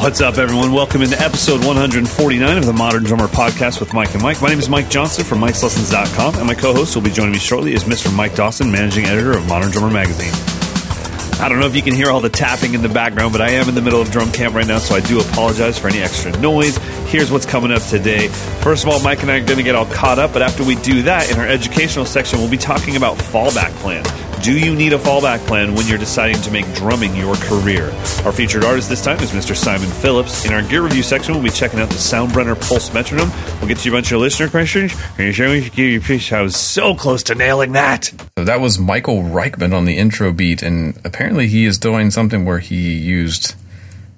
What's up, everyone? Welcome into episode 149 of the Modern Drummer Podcast with Mike and Mike. My name is Mike Johnston from Mike'sLessons.com, and my co host will be joining me shortly is Mr. Mike Dawson, managing editor of Modern Drummer Magazine. I don't know if you can hear all the tapping in the background, but I am in the middle of drum camp right now, so I do apologize for any extra noise. Here's what's coming up today. First of all, Mike and I are going to get all caught up, but after we do that, in our educational section, we'll be talking about fallback plans. Do you need a fallback plan when you're deciding to make drumming your career? Our featured artist this time is Mr. Simon Phillips. In our gear review section, we'll be checking out the Soundbrenner Pulse Metronome. We'll get to you a bunch of listener questions. I was so close to nailing that. So that was Michael Reichman on the intro beat, and apparently he is doing something where he used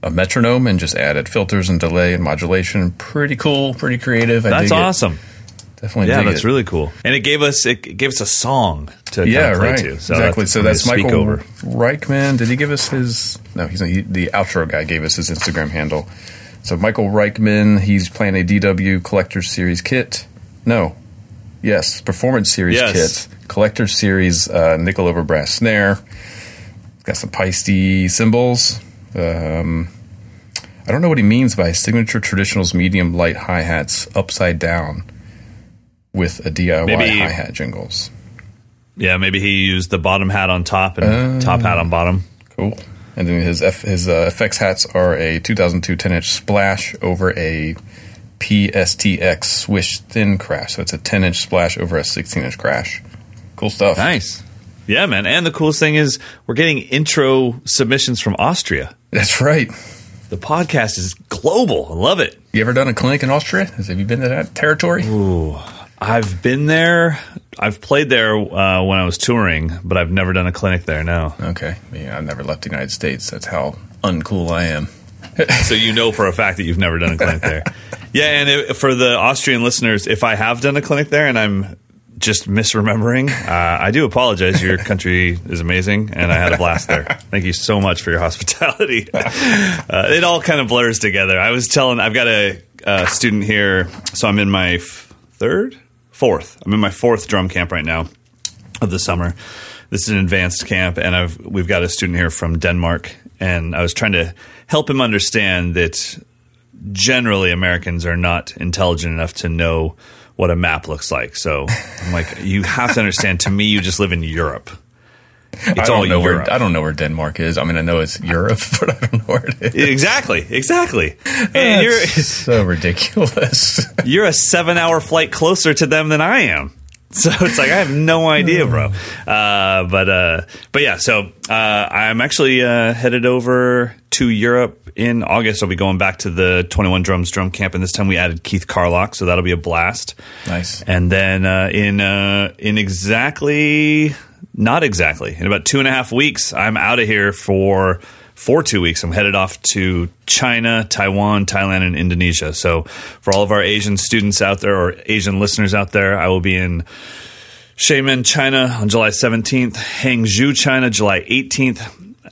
a metronome and just added filters and delay and modulation. Pretty cool, pretty creative. I That's awesome. It. Definitely, yeah, that's it. really cool. And it gave us it gave us a song to yeah, kind of right, to. So exactly. So that's Michael over. Reichman. Did he give us his? No, he's he, the outro guy. Gave us his Instagram handle. So Michael Reichman, he's playing a DW Collector's Series kit. No, yes, Performance Series yes. kit, Collector's Series uh, nickel over brass snare. Got some Paiste cymbals. Um, I don't know what he means by signature traditionals medium light hi hats upside down with a DIY hi hat jingles. Yeah, maybe he used the bottom hat on top and uh, top hat on bottom. Cool. And then his F, his uh, effects hats are a 2002 10 inch splash over a PSTX Swish thin crash. So it's a 10 inch splash over a 16 inch crash. Cool stuff. Nice. Yeah, man. And the coolest thing is we're getting intro submissions from Austria. That's right. The podcast is global. I love it. You ever done a clinic in Austria? Have you been to that territory? Ooh, I've been there. I've played there uh, when I was touring, but I've never done a clinic there. No. Okay. Yeah, I've never left the United States. That's how uncool I am. so you know for a fact that you've never done a clinic there. Yeah, and it, for the Austrian listeners, if I have done a clinic there and I'm just misremembering, uh, I do apologize. Your country is amazing, and I had a blast there. Thank you so much for your hospitality. Uh, it all kind of blurs together. I was telling, I've got a, a student here, so I'm in my f- third fourth. I'm in my fourth drum camp right now of the summer. This is an advanced camp, and I've we've got a student here from Denmark, and I was trying to help him understand that generally Americans are not intelligent enough to know what a map looks like. So I'm like, you have to understand. To me, you just live in Europe. It's all know Europe. Where, I don't know where Denmark is. I mean, I know it's Europe, but I don't know where it is. Exactly, exactly. And you're so ridiculous. you're a seven-hour flight closer to them than I am. So it's like I have no idea, bro. Uh, but uh, but yeah, so uh, I'm actually uh, headed over to Europe in August. I'll be going back to the 21 Drums Drum Camp, and this time we added Keith Carlock, so that'll be a blast. Nice. And then uh, in uh, in exactly not exactly. In about two and a half weeks, I'm out of here for for two weeks. I'm headed off to China, Taiwan, Thailand, and Indonesia. So for all of our Asian students out there or Asian listeners out there, I will be in Xiamen, China on July 17th, Hangzhou, China, July 18th,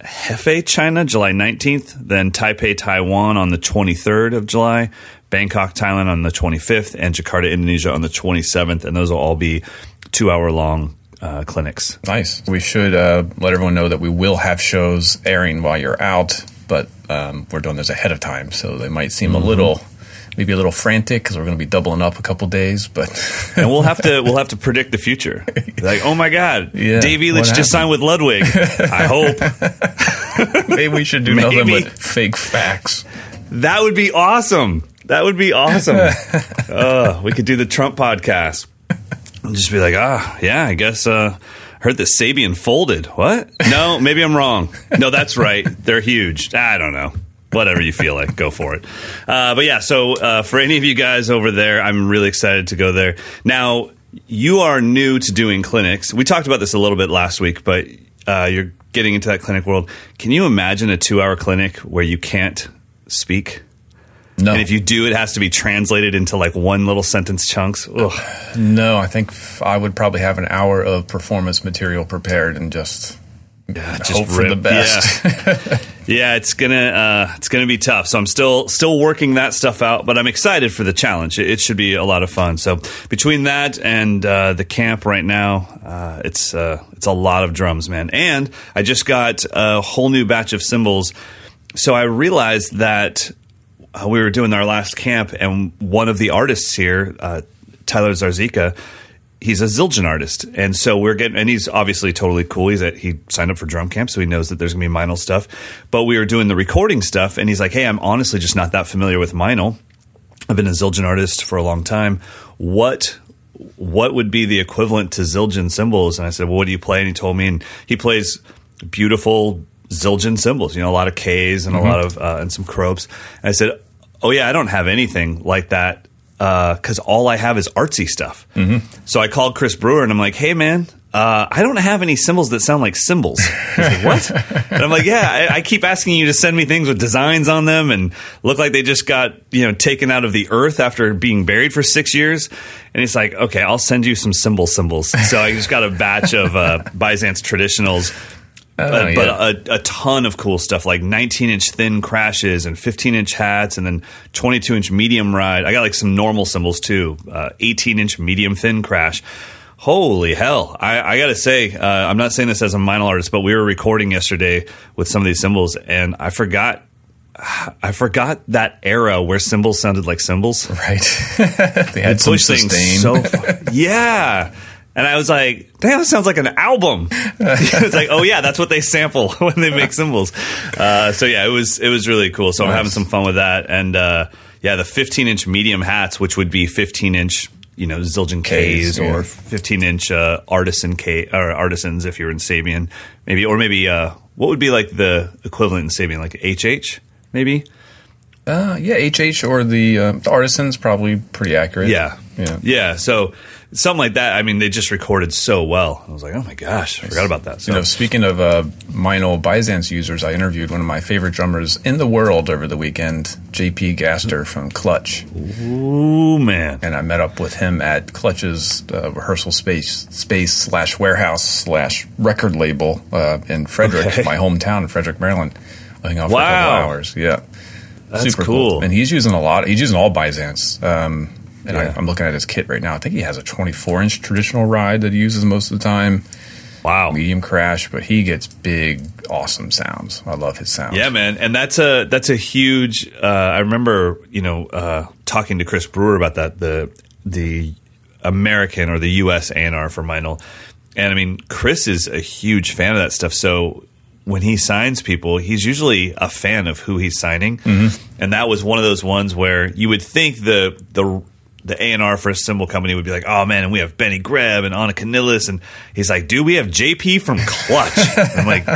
Hefei, China, July 19th, then Taipei, Taiwan on the 23rd of July, Bangkok, Thailand on the 25th, and Jakarta, Indonesia on the 27th. And those will all be two hour long uh, clinics. Nice. We should uh, let everyone know that we will have shows airing while you're out, but um, we're doing this ahead of time, so they might seem mm-hmm. a little maybe a little frantic because we're going to be doubling up a couple days, but and we'll have to we'll have to predict the future. Like, oh my God, yeah, Dave Elitch just signed with Ludwig. I hope. maybe we should do maybe. nothing but fake facts. That would be awesome. That would be awesome. uh, we could do the Trump podcast. Just be like, ah, yeah, I guess. Uh, heard that Sabian folded. What? No, maybe I'm wrong. No, that's right. They're huge. I don't know. Whatever you feel like, go for it. Uh, but yeah, so uh, for any of you guys over there, I'm really excited to go there. Now, you are new to doing clinics. We talked about this a little bit last week, but uh, you're getting into that clinic world. Can you imagine a two hour clinic where you can't speak? No. And if you do, it has to be translated into like one little sentence chunks. Ugh. No, I think I would probably have an hour of performance material prepared and just yeah, just hope rip. for the best. Yeah. yeah, it's gonna uh, it's gonna be tough. So I'm still still working that stuff out, but I'm excited for the challenge. It, it should be a lot of fun. So between that and uh, the camp right now, uh, it's uh, it's a lot of drums, man. And I just got a whole new batch of cymbals. So I realized that uh, we were doing our last camp, and one of the artists here, uh, Tyler Zarzika, he's a Zildjian artist, and so we're getting, and he's obviously totally cool. He's at, he signed up for drum camp, so he knows that there's gonna be Meinl stuff. But we were doing the recording stuff, and he's like, "Hey, I'm honestly just not that familiar with Meinl. I've been a Zildjian artist for a long time. What what would be the equivalent to Zildjian cymbals?" And I said, "Well, what do you play?" And he told me, and he plays beautiful Zildjian cymbals. You know, a lot of K's and a lot of uh, and some cropes. And I said, "Oh yeah, I don't have anything like that." Because all I have is artsy stuff. So I called Chris Brewer and I'm like, "Hey man, uh, I don't have any cymbals that sound like cymbals." He's like, "What?" and I'm like, "Yeah, I, I keep asking you to send me things with designs on them and look like they just got you know taken out of the earth after being buried for six years." And he's like, "Okay, I'll send you some cymbal cymbals." So I just got a batch of uh, Byzance traditionals but, yeah. but a, a ton of cool stuff like 19 inch thin crashes and 15 inch hats and then 22 inch medium ride. I got like some normal cymbals too. Uh, 18 inch medium thin crash. Holy hell! I, I got to say, uh, I'm not saying this as a Meinl artist, but we were recording yesterday with some of these cymbals, and I forgot. I forgot that era where cymbals sounded like cymbals. Right. they had some Push things so far. yeah. And I was like, damn, that sounds like an album. it's like, oh yeah, that's what they sample when they make cymbals. Uh, so yeah, it was it was really cool. So I'm having some fun with that. And uh, yeah, the 15 inch medium hats, which would be 15 inch, you know, Zildjian K's Ks, yeah. or 15 inch uh, artisan K or artisans if you're in Sabian, maybe, or maybe uh, what would be like the equivalent in Sabian, like HH, maybe. Uh, yeah, HH or the, uh, the artisans probably pretty accurate. Yeah. Yeah. Yeah. So something like that. I mean, they just recorded so well. I was like, oh my gosh, I forgot about that. So You know, speaking of uh, Meinl Byzance users, I interviewed one of my favorite drummers in the world over the weekend, JP Gaster from Clutch, ooh man. and I met up with him at Clutch's uh, rehearsal space space slash warehouse slash record label uh, in Frederick, Okay. my hometown, in Frederick, Maryland. I hung out for a Wow. couple hours. Yeah, That's cool. And he's using a lot. He's using all Byzance. Um, and Yeah. I, I'm looking at his kit right now. I think he has a 24 inch traditional ride that he uses most of the time. Wow. medium crash, but he gets big, awesome sounds. I love his sounds. Yeah, man, and that's a that's a huge. Uh, I remember, you know, uh, talking to Chris Brewer about that the the American or the U.S. A&R for Meinl, and I mean, Chris is a huge fan of that stuff. So when he signs people, he's usually a fan of who he's signing, and that was one of those ones where you would think the the the A&R for a cymbal company would be like, oh man, and we have Benny Greb and Anika Nilles, and he's like, dude, we have JP from Clutch. I'm like,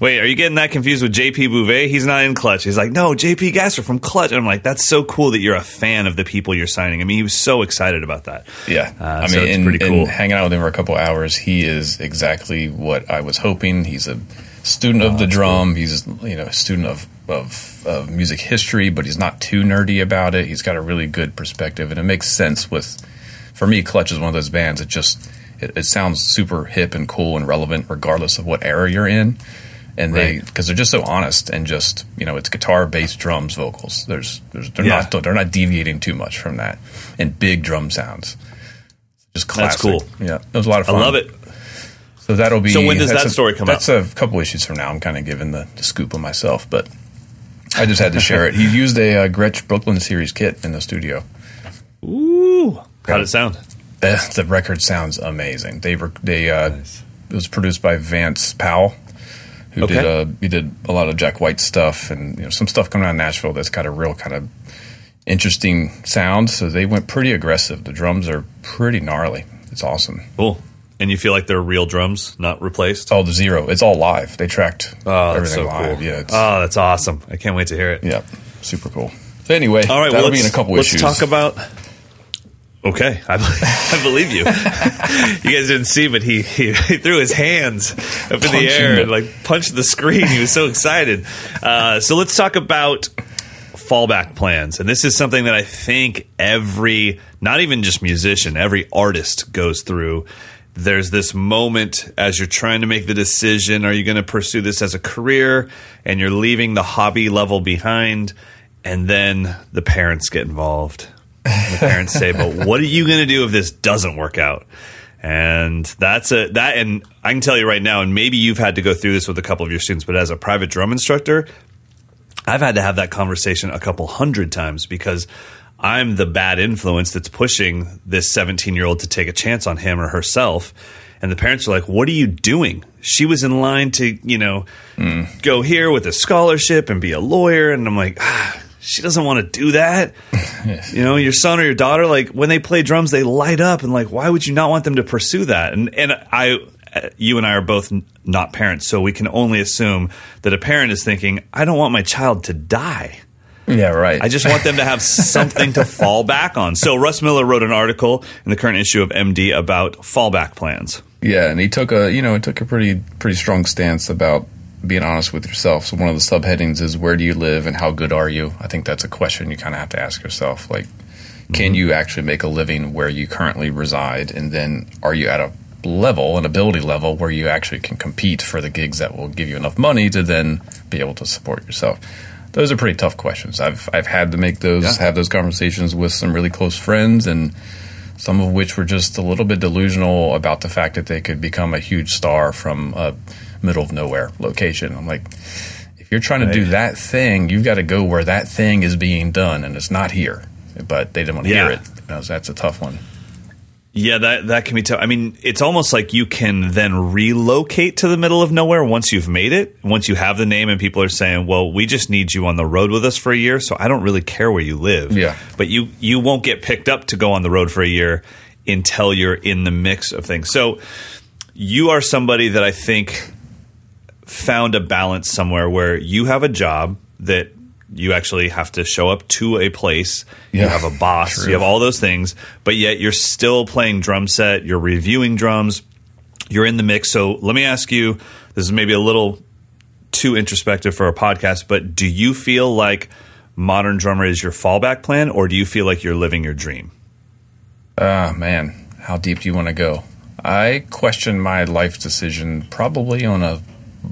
Wait, are you getting that confused with JP Bouvet? He's not in Clutch. He's like, no, JP Gaster from Clutch. And I'm like, that's so cool that you're a fan of the people you're signing. I mean, he was so excited about that. Yeah, Uh, I so mean, it's in, pretty cool. in hanging out with him for a couple hours, he is exactly what I was hoping. He's a student Oh, of the drum. He's you know a student of, of of music history, but he's not too nerdy about it. He's got a really good perspective, and it makes sense with. For me, Clutch is one of those bands. It just it, it sounds super hip and cool and relevant, regardless of what era you're in. And they because they're just so honest and just you know it's guitar, bass, drums, vocals. There's, there's they're Yeah. not they're not deviating too much from that, and big drum sounds. Just That's cool. Yeah, it was a lot of fun. I love it. So that'll be. So when does that a- story come That's out? That's a couple issues from now. I'm kind of giving the, the scoop on myself, but I just had to share it. He used a uh, Gretsch Brooklyn series kit in the studio. Ooh. How'd it sound? Eh, the record sounds amazing. They were they uh, Nice. it was produced by Vance Powell, who did Okay. uh, he did a lot of Jack White stuff and you know some stuff coming out of Nashville that's got a real kind of interesting sound. So they went pretty aggressive. The drums are pretty gnarly. It's awesome. Cool. And you feel like they're real drums, not replaced? Oh, the zero. It's all live. They tracked Oh, that's everything so live. cool. Yeah, oh, that's awesome. I can't wait to hear it. yeah, super cool. So anyway, All right, that'll well, be let's, in a couple let's issues. talk about. Okay, I, I believe you. you guys didn't see, but he, he, he threw his hands up in the air the- and like punched the screen. He was so excited. Uh, so let's talk about fallback plans, and this is something that I think every, not even just musician, every artist goes through. There's this moment as you're trying to make the decision: Are you going to pursue this as a career? And you're leaving the hobby level behind, and then the parents get involved. And the parents say, "But what are you going to do if this doesn't work out?" And that's a that, and I can tell you right now, and maybe you've had to go through this with a couple of your students, but as a private drum instructor, I've had to have that conversation a couple hundred times because I'm the bad influence that's pushing this 17 year old to take a chance on him or herself. And the parents are like, What are you doing? She was in line to, you know, mm. go here with a scholarship and be a lawyer. And I'm like, ah, she doesn't want to do that. you know, your son or your daughter, like when they play drums, they light up, and like, why would you not want them to pursue that? And and I, you and I are both not parents, so we can only assume that a parent is thinking, I don't want my child to die. Yeah, right. I just want them to have something to fall back on. So Russ Miller wrote an article in the current issue of MD about fallback plans. Yeah, and he took a you know he took a pretty pretty strong stance about being honest with yourself. So one of the subheadings is where do you live and how good are you? I think that's a question you kind of have to ask yourself. Like, mm-hmm. can you actually make a living where you currently reside, and then are you at a level, an ability level, where you actually can compete for the gigs that will give you enough money to then be able to support yourself? Those are pretty tough questions. I've I've had to make those yeah. have those conversations with some really close friends and some of which were just a little bit delusional about the fact that they could become a huge star from a middle of nowhere location. I'm like, if you're trying to do that thing, you've got to go where that thing is being done, and it's not here. But they didn't want to yeah. hear it. You know, so that's a tough one. Yeah, that that can be tough. I mean, it's almost like you can then relocate to the middle of nowhere once you've made it. Once you have the name and people are saying, "Well, we just need you on the road with us for a year, so I don't really care where you live." Yeah. But you you won't get picked up to go on the road for a year until you're in the mix of things. So you are somebody that I think found a balance somewhere where you have a job that you actually have to show up to a place. Yeah, you have a boss. True. You have all those things, but yet you're still playing drum set. You're reviewing drums. You're in the mix. So let me ask you. This is maybe a little too introspective for a podcast, but do you feel like modern drummer is your fallback plan, or do you feel like you're living your dream? Ah, uh, man, how deep do you want to go? I question my life decision probably on a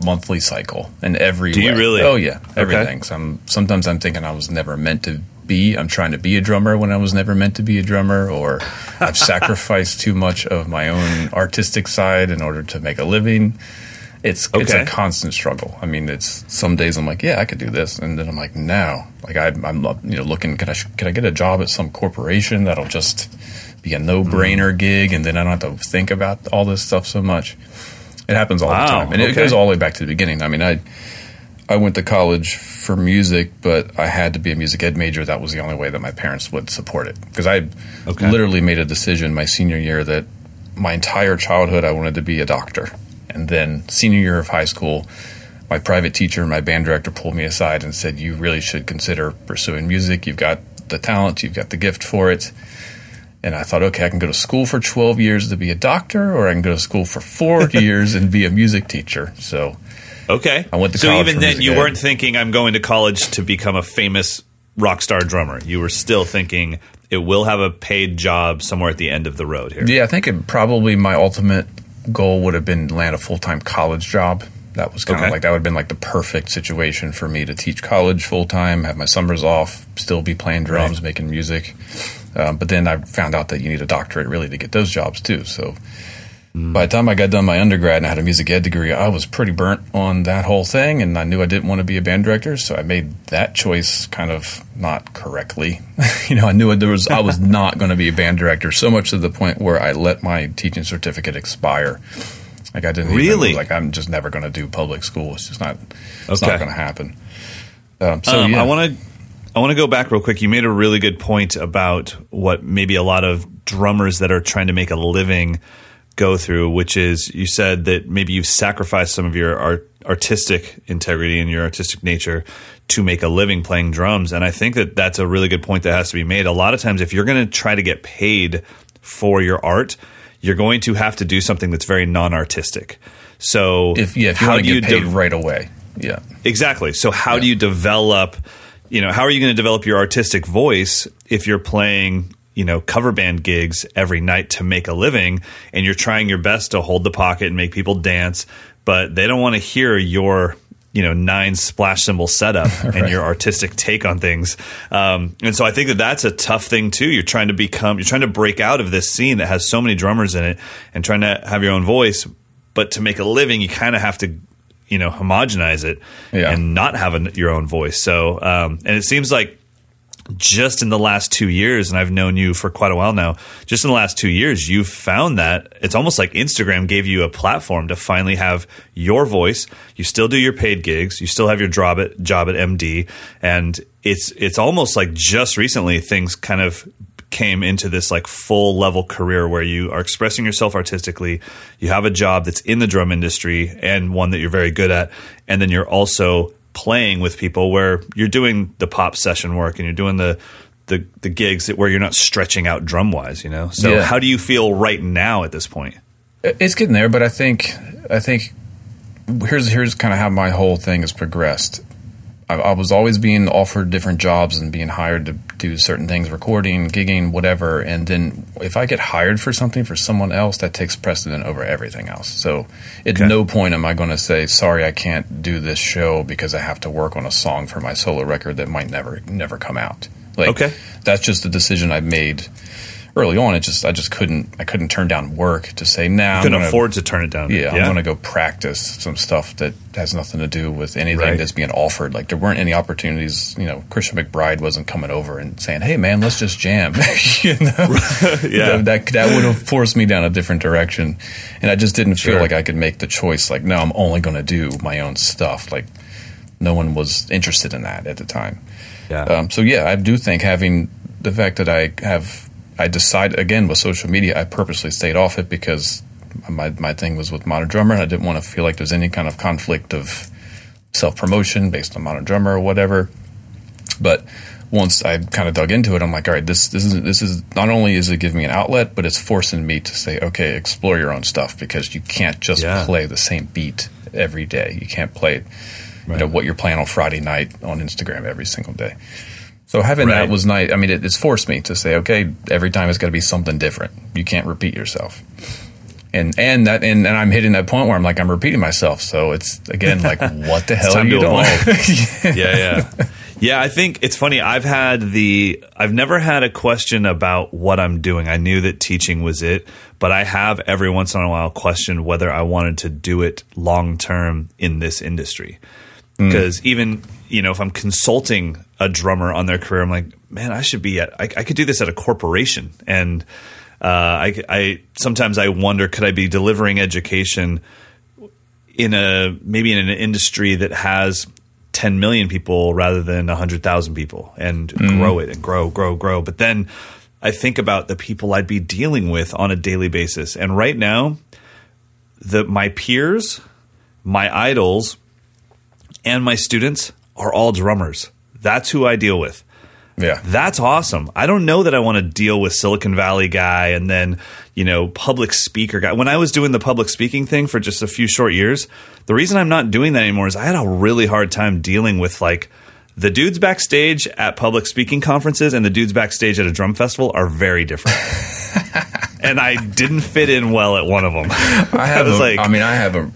monthly cycle and every Do way. you really? Oh yeah, everything. Okay. So I'm, sometimes I'm thinking I was never meant to be. I'm trying to be a drummer when I was never meant to be a drummer, or I've sacrificed too much of my own artistic side in order to make a living. It's okay. it's a constant struggle. I mean, it's some days I'm like, yeah, I could do this, and then I'm like, no. Like I, am you know looking, can I can I get a job at some corporation that'll just be a no brainer mm. gig, and then I don't have to think about all this stuff so much. It happens all wow, the time, and okay. it goes all the way back to the beginning. I mean, I I went to college for music, but I had to be a music ed major. That was the only way that my parents would support it because I okay. literally made a decision my senior year that my entire childhood I wanted to be a doctor, and then senior year of high school. My private teacher, my band director, pulled me aside and said, "You really should consider pursuing music. You've got the talent, you've got the gift for it." And I thought, okay, I can go to school for 12 years to be a doctor, or I can go to school for four years and be a music teacher. So, okay. I went to so even then, you ed. weren't thinking I'm going to college to become a famous rock star drummer. You were still thinking it will have a paid job somewhere at the end of the road here. Yeah, I think it probably my ultimate goal would have been land a full time college job. That was kind okay. of like that would have been like the perfect situation for me to teach college full time, have my summers off, still be playing drums, right. making music. Um, but then I found out that you need a doctorate really to get those jobs too. So mm. by the time I got done my undergrad and I had a music ed degree, I was pretty burnt on that whole thing, and I knew I didn't want to be a band director. So I made that choice kind of not correctly. you know, I knew there was I was not going to be a band director. So much to the point where I let my teaching certificate expire. Like I didn't really even, like I'm just never going to do public school. It's just not. It's not going to happen. Um, so um, yeah. I want to I want to go back real quick. You made a really good point about what maybe a lot of drummers that are trying to make a living go through, which is you said that maybe you've sacrificed some of your art, artistic integrity and your artistic nature to make a living playing drums. And I think that that's a really good point that has to be made. A lot of times, if you're going to try to get paid for your art, you're going to have to do something that's very non-artistic. So, if yeah, if you want to get paid de- right away, yeah, exactly. So, how yeah. do you develop? You know, how are you going to develop your artistic voice if you're playing, you know, cover band gigs every night to make a living and you're trying your best to hold the pocket and make people dance, but they don't want to hear your you know nine splash cymbal setup right. and your artistic take on things um, and so i think that that's a tough thing too you're trying to become you're trying to break out of this scene that has so many drummers in it and trying to have your own voice but to make a living you kind of have to you know homogenize it Yeah. and not have a, your own voice. So um, and it seems like just in the last two years, and I've known you for quite a while now, just in the last two years, you've found that it's almost like Instagram gave you a platform to finally have your voice. You still do your paid gigs, you still have your job at job at MD, and it's it's almost like just recently things kind of came into this like full level career where you are expressing yourself artistically, you have a job that's in the drum industry and one that you're very good at, and then you're also playing with people where you're doing the pop session work and you're doing the the, the gigs that where you're not stretching out drum wise, you know. So Yeah. how do you feel right now at this point? It's getting there, but I think I think here's here's kind of how my whole thing has progressed. I, I was always being offered different jobs and being hired to do certain things, recording, gigging, whatever. And then if I get hired for something for someone else, that takes precedent over everything else. So at Okay. no point am I going to say, "Sorry, I can't do this show because I have to work on a song for my solo record that might never never come out." Like, Okay. that's just the decision I've made early on. It just I just couldn't I couldn't turn down work to say, "Nah, I'm Couldn't gonna- afford to turn it down. yeah, I'm going to go practice some stuff that has nothing to do with anything Right. that's being offered. Like there weren't any opportunities. You know, Christian McBride wasn't coming over and saying, "Hey, man, let's just jam." you know, Yeah. that that would have forced me down a different direction, and I just didn't feel like I could make the choice. Like, no, I'm only going to do my own stuff. Like, no one was interested in that at the time. Yeah. Um, so yeah, I do think having the fact that I have, I decide again with social media, I purposely stayed off it because my my thing was with Modern Drummer, and I didn't want to feel like there's any kind of conflict of self promotion based on Modern Drummer or whatever. But once I kind of dug into it, I'm like, all right, this this is this is not only is it giving me an outlet, but it's forcing me to say, okay, explore your own stuff because you can't just Yeah. play the same beat every day. You can't play, you know, what you're playing on Friday night on Instagram every single day. So having Right. that was nice. I mean, it, it's forced me to say, okay, every time it's got to be something different. You can't repeat yourself. And and that and, and I'm hitting that point where I'm like I'm repeating myself. So it's again like what the hell are you doing? evolve. yeah, yeah. Yeah, I think it's funny. I've had the I've never had a question about what I'm doing. I knew that teaching was it, but I have every once in a while questioned whether I wanted to do it long term in this industry. Hmm. Because even you know, if I'm consulting a drummer on their career, I'm like, man, I should be at. I, I could do this at a corporation, and uh, I, I sometimes I wonder, could I be delivering education in a maybe in an industry that has 10 million people rather than 100,000 people and grow it and grow, grow, grow. But then I think about the people I'd be dealing with on a daily basis. And right now, the my peers, my idols, and my students are all drummers. That's who I deal with. yeah. That's awesome. I don't know that I want to deal with Silicon Valley guy and then, you know, public speaker guy. When I was doing the public speaking thing for just a few short years, the reason I'm not doing that anymore is I had a really hard time dealing with like the dudes backstage at public speaking conferences and the dudes backstage at a drum festival are very different. and I didn't fit in well at one of them. I have. was a- like- I mean, I have a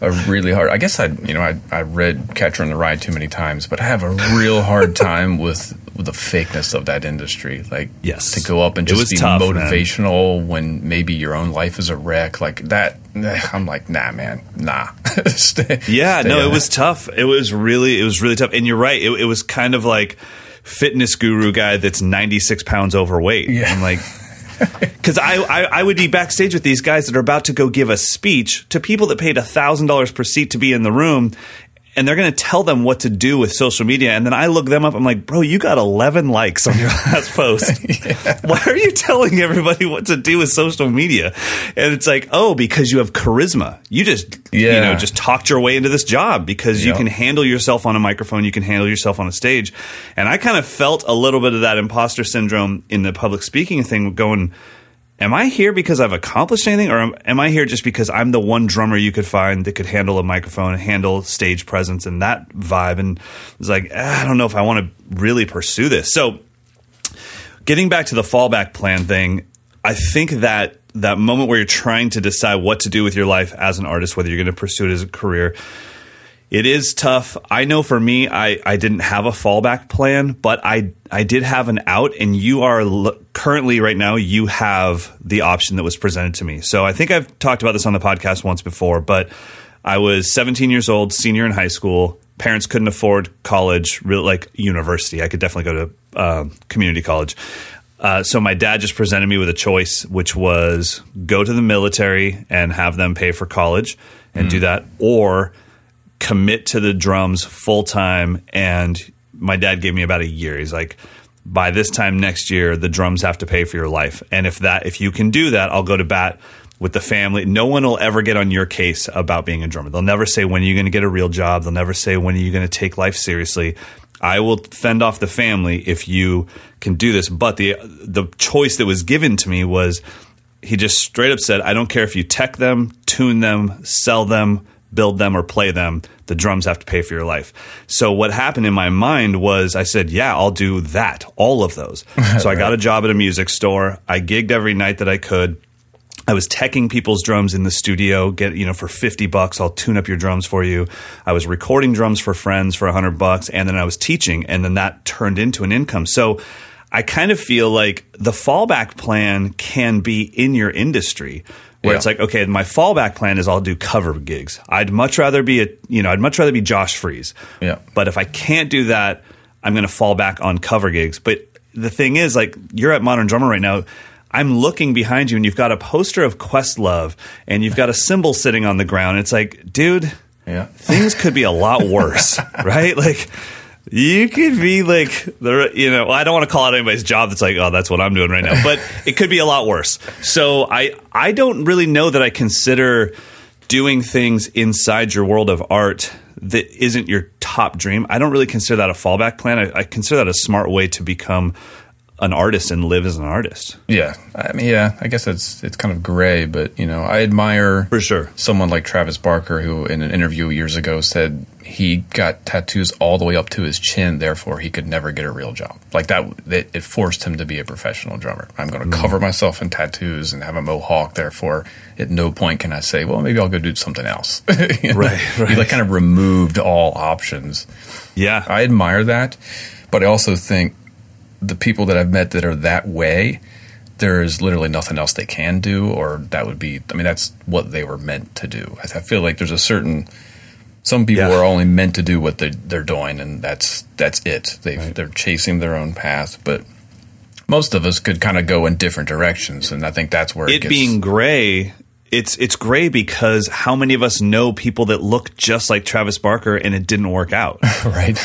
a really hard. I guess I, you know, I I read Catcher in the Rye too many times, but I have a real hard time with, with the fakeness of that industry. Like, Yes. to go up and just be tough, man. motivational when maybe your own life is a wreck, like that. I'm like, nah, man, nah. Stay- Yeah, stay no, it was tough. It was really, it was really tough. And you're right. It, it was kind of like fitness guru guy that's 96 pounds overweight. Yeah. I'm like, because I, I, I would be backstage with these guys that are about to go give a speech to people that paid thousand dollars per seat to be in the room. And they're going to tell them what to do with social media. And then I look them up. I'm like, bro, you got 11 likes on your last post. Why are you telling everybody what to do with social media? And it's like, oh, because you have charisma. You just, you know, just talked your way into this job because you can handle yourself on a microphone, you can handle yourself on a stage. And I kind of felt a little bit of that imposter syndrome in the public speaking thing going, am I here because I've accomplished anything or am, I here just because I'm the one drummer you could find that could handle a microphone, handle stage presence and that vibe? And it's like, ah, I don't know if I want to really pursue this. So getting back to the fallback plan thing, I think that that moment where you're trying to decide what to do with your life as an artist, whether you're going to pursue it as a career, it is tough. I know for me, I, I didn't have a fallback plan, but I I did have an out, and you are currently right now you have the option that was presented to me. So I think I've talked about this on the podcast once before, but I was 17 years old, senior in high school. Parents couldn't afford college, real like university. I could definitely go to uh, community college. Uh, so my dad just presented me with a choice, which was go to the military and have them pay for college and mm. do that, or commit to the drums full time. And my dad gave me about a year. He's like, by this time next year, the drums have to pay for your life. And if that, if you can do that, I'll go to bat with the family. No one will ever get on your case about being a drummer. They'll never say when are you going to get a real job. They'll never say when are you going to take life seriously. I will fend off the family if you can do this. But the the choice that was given to me was he just straight up said, I don't care if you tech them, tune them, sell them, build them, or play them. The drums have to pay for your life. So what happened in my mind was I said, Yeah, I'll do that, all of those. so I got a job at a music store. I gigged every night that I could. I was teching people's drums in the studio. Get you know for fifty bucks, I'll tune up your drums for you. I was recording drums for friends for hundred bucks, and then I was teaching, and then that turned into an income. So I kind of feel like the fallback plan can be in your industry where yeah. it's like, okay, my fallback plan is I'll do cover gigs. I'd much rather be a, you know, I'd much rather be Josh Freese. Yeah. But if I can't do that, I'm going to fall back on cover gigs. But the thing is, like, you're at Modern Drummer right now. I'm looking behind you and you've got a poster of Questlove and you've got a cymbal sitting on the ground. It's like, dude, yeah. things could be a lot worse, right? Like, you could be like the you know I don't want to call out anybody's job that's like oh that's what I'm doing right now but it could be a lot worse. So I I don't really know that I consider doing things inside your world of art that isn't your top dream. I don't really consider that a fallback plan. I, I consider that a smart way to become an artist and live as an artist. Yeah, I mean, yeah, I guess it's it's kind of gray, but you know, I admire for sure. someone like Travis Barker, who in an interview years ago said he got tattoos all the way up to his chin, therefore he could never get a real job. Like that, it, it forced him to be a professional drummer. I'm going to mm. cover myself in tattoos and have a mohawk. Therefore, at no point can I say, well, maybe I'll go do something else. you know? Right, right. He like kind of removed all options. Yeah, I admire that, but I also think the people that I've met that are that way, there is literally nothing else they can do, or that would be. I mean, that's what they were meant to do. I feel like there's a certain. Some people yeah. are only meant to do what they're, they're doing, and that's that's it. They right. they're chasing their own path, but most of us could kind of go in different directions, and I think that's where it, it gets, being gray. It's it's gray because how many of us know people that look just like Travis Barker and it didn't work out, right?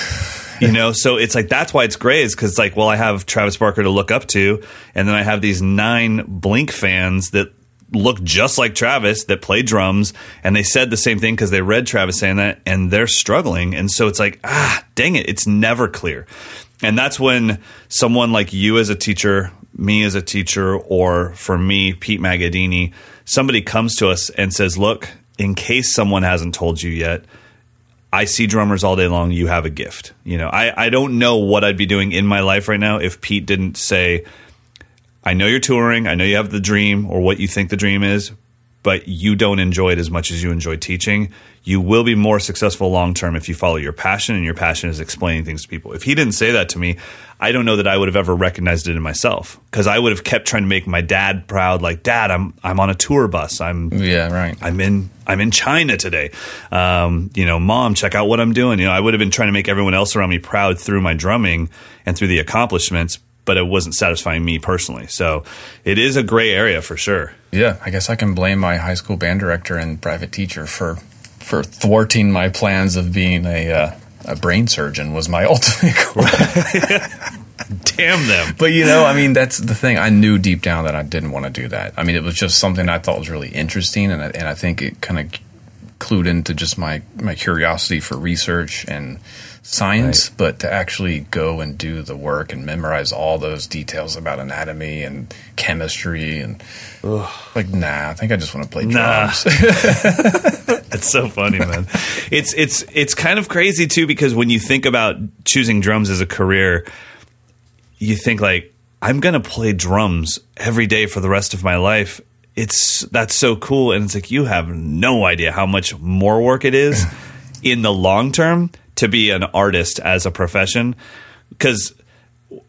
you know so it's like that's why it's gray is because like well i have travis barker to look up to and then i have these nine blink fans that look just like travis that play drums and they said the same thing because they read travis saying that and they're struggling and so it's like ah dang it it's never clear and that's when someone like you as a teacher me as a teacher or for me pete magadini somebody comes to us and says look in case someone hasn't told you yet I see drummers all day long. You have a gift. You know, I, I don't know what I'd be doing in my life right now if Pete didn't say, I know you're touring. I know you have the dream or what you think the dream is, but you don't enjoy it as much as you enjoy teaching. You will be more successful long term if you follow your passion, and your passion is explaining things to people. If he didn't say that to me, I don't know that I would have ever recognized it in myself because I would have kept trying to make my dad proud. Like, Dad, I'm I'm on a tour bus. I'm yeah, right. I'm in I'm in China today. Um, you know, Mom, check out what I'm doing. You know, I would have been trying to make everyone else around me proud through my drumming and through the accomplishments but it wasn't satisfying me personally. So it is a gray area for sure. Yeah, I guess I can blame my high school band director and private teacher for for thwarting my plans of being a uh, a brain surgeon was my ultimate goal. Damn them. But you know, I mean, that's the thing. I knew deep down that I didn't want to do that. I mean, it was just something I thought was really interesting, and I, and I think it kind of clued into just my my curiosity for research and science, right. but to actually go and do the work and memorize all those details about anatomy and chemistry and Ugh. like, nah, I think I just want to play drums. Nah. That's so funny, man. It's it's it's kind of crazy too because when you think about choosing drums as a career, you think like I'm going to play drums every day for the rest of my life. It's that's so cool. And it's like you have no idea how much more work it is in the long term to be an artist as a profession. Because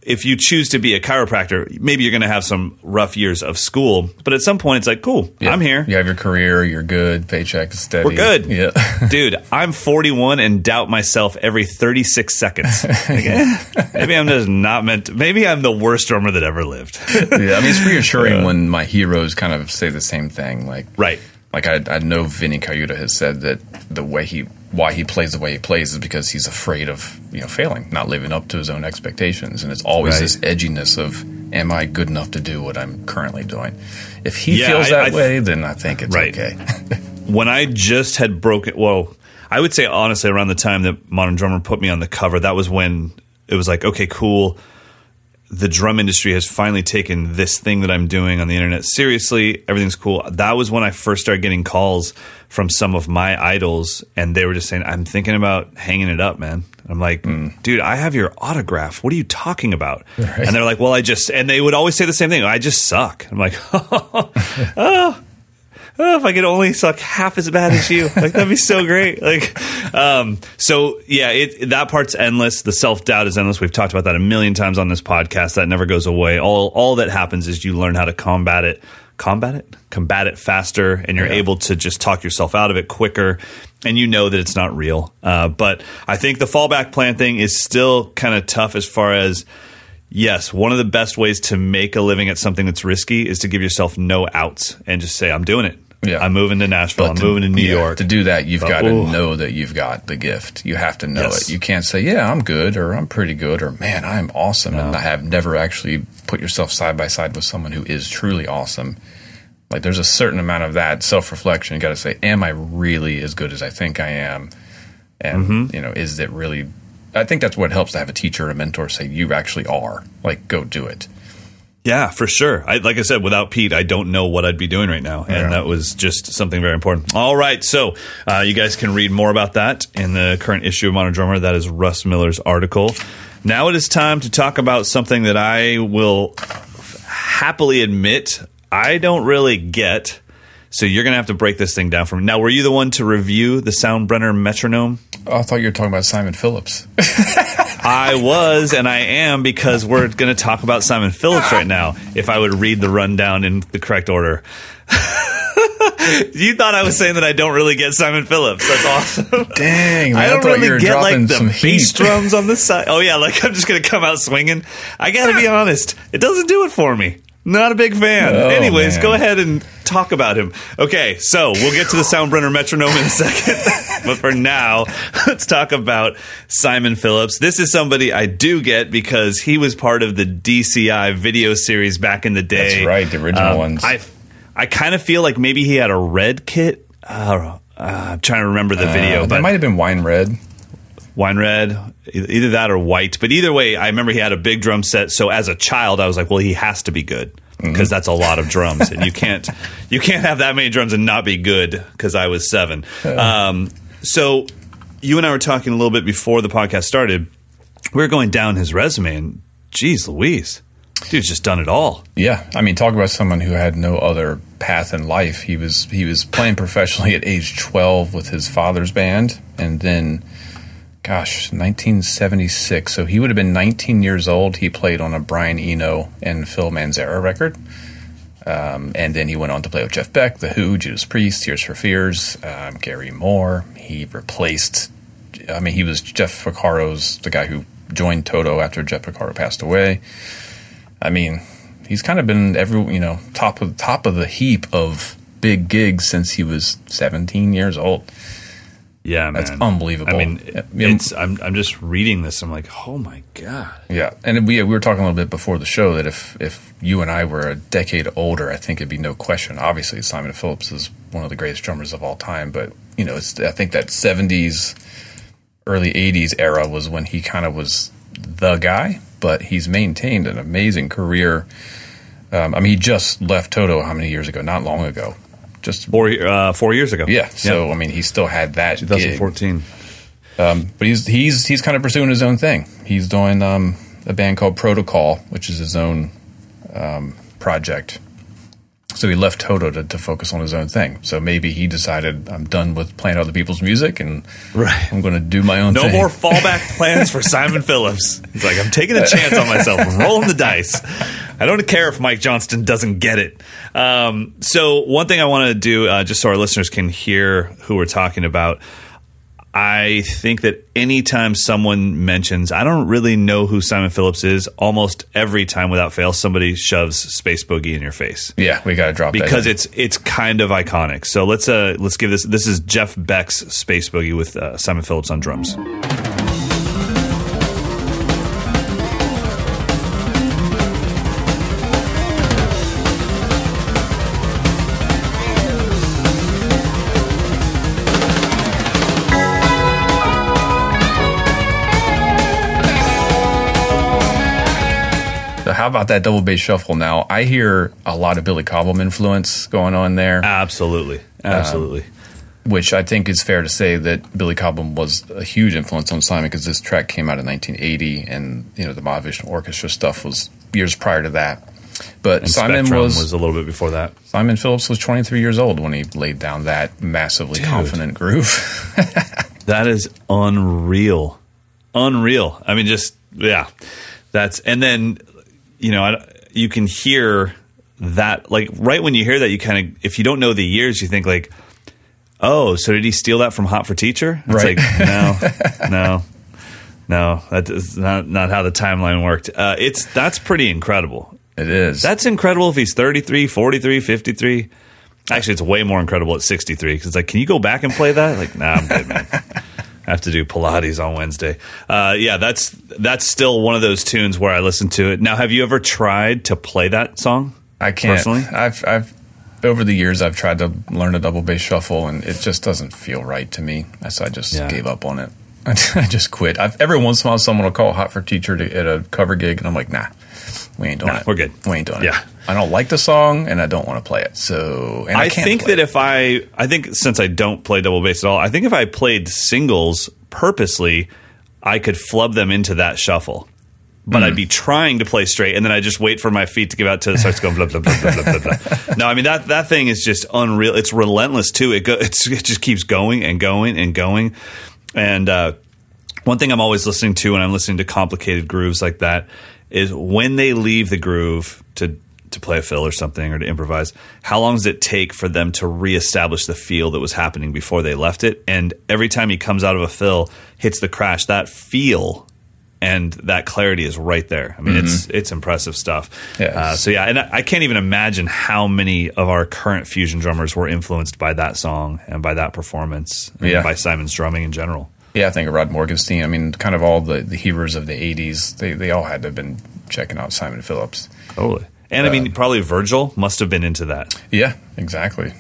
if you choose to be a chiropractor, maybe you're going to have some rough years of school, but at some point it's like, cool, Yeah. I'm here. You have your career. You're good. Paycheck is steady. We're good. Yeah. Dude, I'm 41 and doubt myself every 36 seconds. Like, eh, maybe I'm just not meant to, maybe I'm the worst drummer that ever lived. yeah. I mean, it's reassuring when my heroes kind of say the same thing. Like, right. like I, I know Vinny Colaiuta has said that the way he, why he plays the way he plays is because he's afraid of you know failing, not living up to his own expectations, and it's always Right. this edginess of, am I good enough to do what I'm currently doing? If he Yeah, feels I- that I th- way, then I think it's Right. okay. when I just had broken, well, I would say honestly, around the time that Modern Drummer put me on the cover, that was when it was like, okay, cool. The drum industry has finally taken this thing that I'm doing on the internet seriously. Everything's cool. That was when I first started getting calls from some of my idols, and they were just saying, I'm thinking about hanging it up, man. I'm like, hmm. dude, I have your autograph. What are you talking about? Right. And they're like, well, I just, and they would always say the same thing. I just suck. I'm like, oh, if I could only suck half as bad as you, like that'd be so great. Like, um, so yeah, it that part's endless. The self doubt is endless. We've talked about that a million times on this podcast. That never goes away. All all that happens is you learn how to combat it, combat it, combat it faster, and you're Yeah. able to just talk yourself out of it quicker. And you know that it's not real. Uh, but I think the fallback plan thing is still kind of tough as far as Yes, one of the best ways to make a living at something that's risky is to give yourself no outs and just say, "I'm doing it. Yeah. I'm moving to Nashville. I'm to- moving to New yeah, York." To do that, you've But- got to ooh. know that you've got the gift. You have to know Yes. it. You can't say, "Yeah, I'm good," or "I'm pretty good," or "Man, I'm awesome," and I have never actually put yourself side by side with someone who is truly awesome. Like, there's a certain amount of that self reflection. You got to say, "Am I really as good as I think I am?" And Mm-hmm. you know, is it really? I think that's what helps to have a teacher or a mentor say, "You actually are." Like, go do it. Yeah, for sure. I, like I said, without Pete, I don't know what I'd be doing right now, and Yeah. that was just something very important. All right, so uh, you guys can read more about that in the current issue of Modern Drummer. That is Russ Miller's article. Now it is time to talk about something that I will happily admit I don't really get. So you're going to have to break this thing down for me. Now, were you the one to review the Soundbrenner metronome? Oh, I thought you were talking about Simon Phillips. I was and I am because we're going to talk about Simon Phillips right now. If I would read the rundown in the correct order. you thought I was saying that I don't really get Simon Phillips. That's awesome. Dang, man! I don't you really get like the bass drums on the side. Oh yeah, like I'm just going to come out swinging. I got to be honest, it doesn't do it for me. Not a big fan. Oh, Anyways, man. go ahead and talk about him. Okay, so we'll get to the Soundbrenner metronome in a second. but for now, let's talk about Simon Phillips. This is somebody I do get because he was part of the DCI video series back in the day. That's right, the original Um, ones. I, I kind of feel like maybe he had a red kit. Uh, uh, I'm trying to remember the video, Uh, but that might have been wine red. Wine red, either that or white. But either way, I remember he had a big drum set. So as a child, I was like, well, he has to be good because that's a lot of drums, and you can't you can't have that many drums and not be good. Because I was seven. Um, so you and I were talking a little bit before the podcast started. We were going down his resume, and geez, Louise, dude's just done it all. Yeah, I mean, talk about someone who had no other path in life. He was he was playing professionally at age twelve with his father's band, and then, gosh, nineteen seventy six. So he would have been nineteen years old. He played on a Brian Eno and Phil Manzanera record. Um, and then he went on to play with Jeff Beck, The Who, Judas Priest, Tears for Fears, um, Gary Moore. He replaced, I mean, he was Jeff Porcaro's, the guy who joined Toto after Jeff Porcaro passed away. I mean, he's kind of been every you know top of top of the heap of big gigs since he was 17 years old. Yeah, man, That's unbelievable. I mean, it's I'm I'm just reading this. I'm like, oh my god. Yeah, and we we were talking a little bit before the show that if if you and I were a decade older, I think it'd be no question. Obviously, Simon Phillips is one of the greatest drummers of all time, but you know, it's I think that 70s, early 80s era was when he kind of was the guy. But he's maintained an amazing career. Um, I mean, he just left Toto how many years ago? Not long ago. Just Four uh, four years ago. yeah. So I mean, he still had that gig. 2014. Um, but he's he's he's kind of pursuing his own thing. He's doing um, a band called Protocol, which is his own um, project. So he left Toto to, to focus on his own thing. So maybe he decided I'm done with playing other people's music and Right. I'm going to do my own No thing. more fallback plans for Simon Phillips. He's like, I'm taking a chance on myself. I'm rolling the dice. I don't care if Mike Johnston doesn't get it. Um, so, one thing I want to do, uh, just so our listeners can hear who we're talking about, I think that anytime someone mentions, I don't really know who Simon Phillips is, almost every time without fail, somebody shoves Space Boogie in your face Yeah, we got to drop that because it's it's kind of iconic. So let's uh let's give this. This is Jeff Beck's Space Boogie with uh, Simon Phillips on drums. About that double bass shuffle now? I hear a lot of Billy Cobham influence going on there, Absolutely, um, absolutely. which I think is fair to say that Billy Cobham was a huge influence on Simon because this track came out in 1980 and you know the Mahavishnu Orchestra stuff was years prior to that. But and Simon was, was a little bit before that. Simon Phillips was 23 years old when he laid down that massively confident groove. That is unreal, unreal. I mean, just yeah, that's and then you know I, you can hear that like right when you hear that you kind of if you don't know the years you think like oh so did he steal that from Hot for Teacher? It's Right. like no, no, no. That is not not how the timeline worked. Uh, it's that's pretty incredible. it is. That's incredible if he's 33, 43, 53. Actually, it's way more incredible at 63 because it's like, can you go back and play that? Like, nah, I'm good, man. I have to do Pilates on Wednesday. Uh, yeah, that's that's still one of those tunes where I listen to it. Now, have you ever tried to play that song? I can't. personally? I've, I've over the years I've tried to learn a double bass shuffle, and it just doesn't feel right to me. So I just Yeah. gave up on it. I just quit. I've, every once in a while, someone will call Hot for Teacher to, at a cover gig, and I'm like, nah, we ain't doing Nah, it. we're good. We ain't doing it. Yeah. it. I don't like the song, and I don't want to play it. So, and I, I, think that it. if I, I think since I don't play double bass at all, I think if I played singles purposely, I could flub them into that shuffle. But I'd be trying to play straight, and then I just wait for my feet to give out to it starts going blah blah blah blah blah blah. blah. no, I mean that that thing is just unreal. It's relentless too. It go, it's, it just keeps going and going and going. And uh, one thing I'm always listening to when I'm listening to complicated grooves like that is when they leave the groove to to play a fill or something or to improvise, how long does it take for them to reestablish the feel that was happening before they left it? And every time he comes out of a fill, hits the crash, that feel and that clarity is right there. I mean, it's it's impressive stuff. Yes. Uh, so yeah, and I, I can't even imagine how many of our current fusion drummers were influenced by that song and by that performance, and Yeah. by Simon's drumming in general. Yeah, I think of Rod Morgenstein. I mean, kind of all the, the heroes of the 80s, they, they all had to have been checking out Simon Phillips. Totally. And I mean, probably Virgil must have been into that. Yeah, exactly.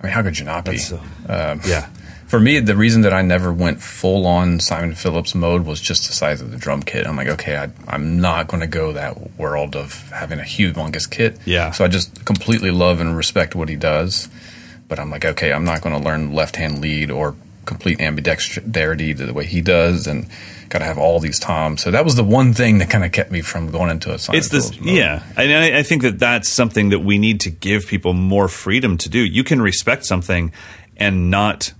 I mean, how could you not be? So, Um, yeah. For me, the reason that I never went full on Simon Phillips mode was just the size of the drum kit. I'm like, okay, I, I'm not going to go that world of having a humongous kit. Yeah. So I just completely love and respect what he does. But I'm like, okay, I'm not going to learn left hand lead or complete ambidexterity the way he does, and got to have all these toms. So that was the one thing that kind of kept me from going into a Simon It's this, mode. yeah. And I, I think that that's something that we need to give people more freedom to do. You can respect something and not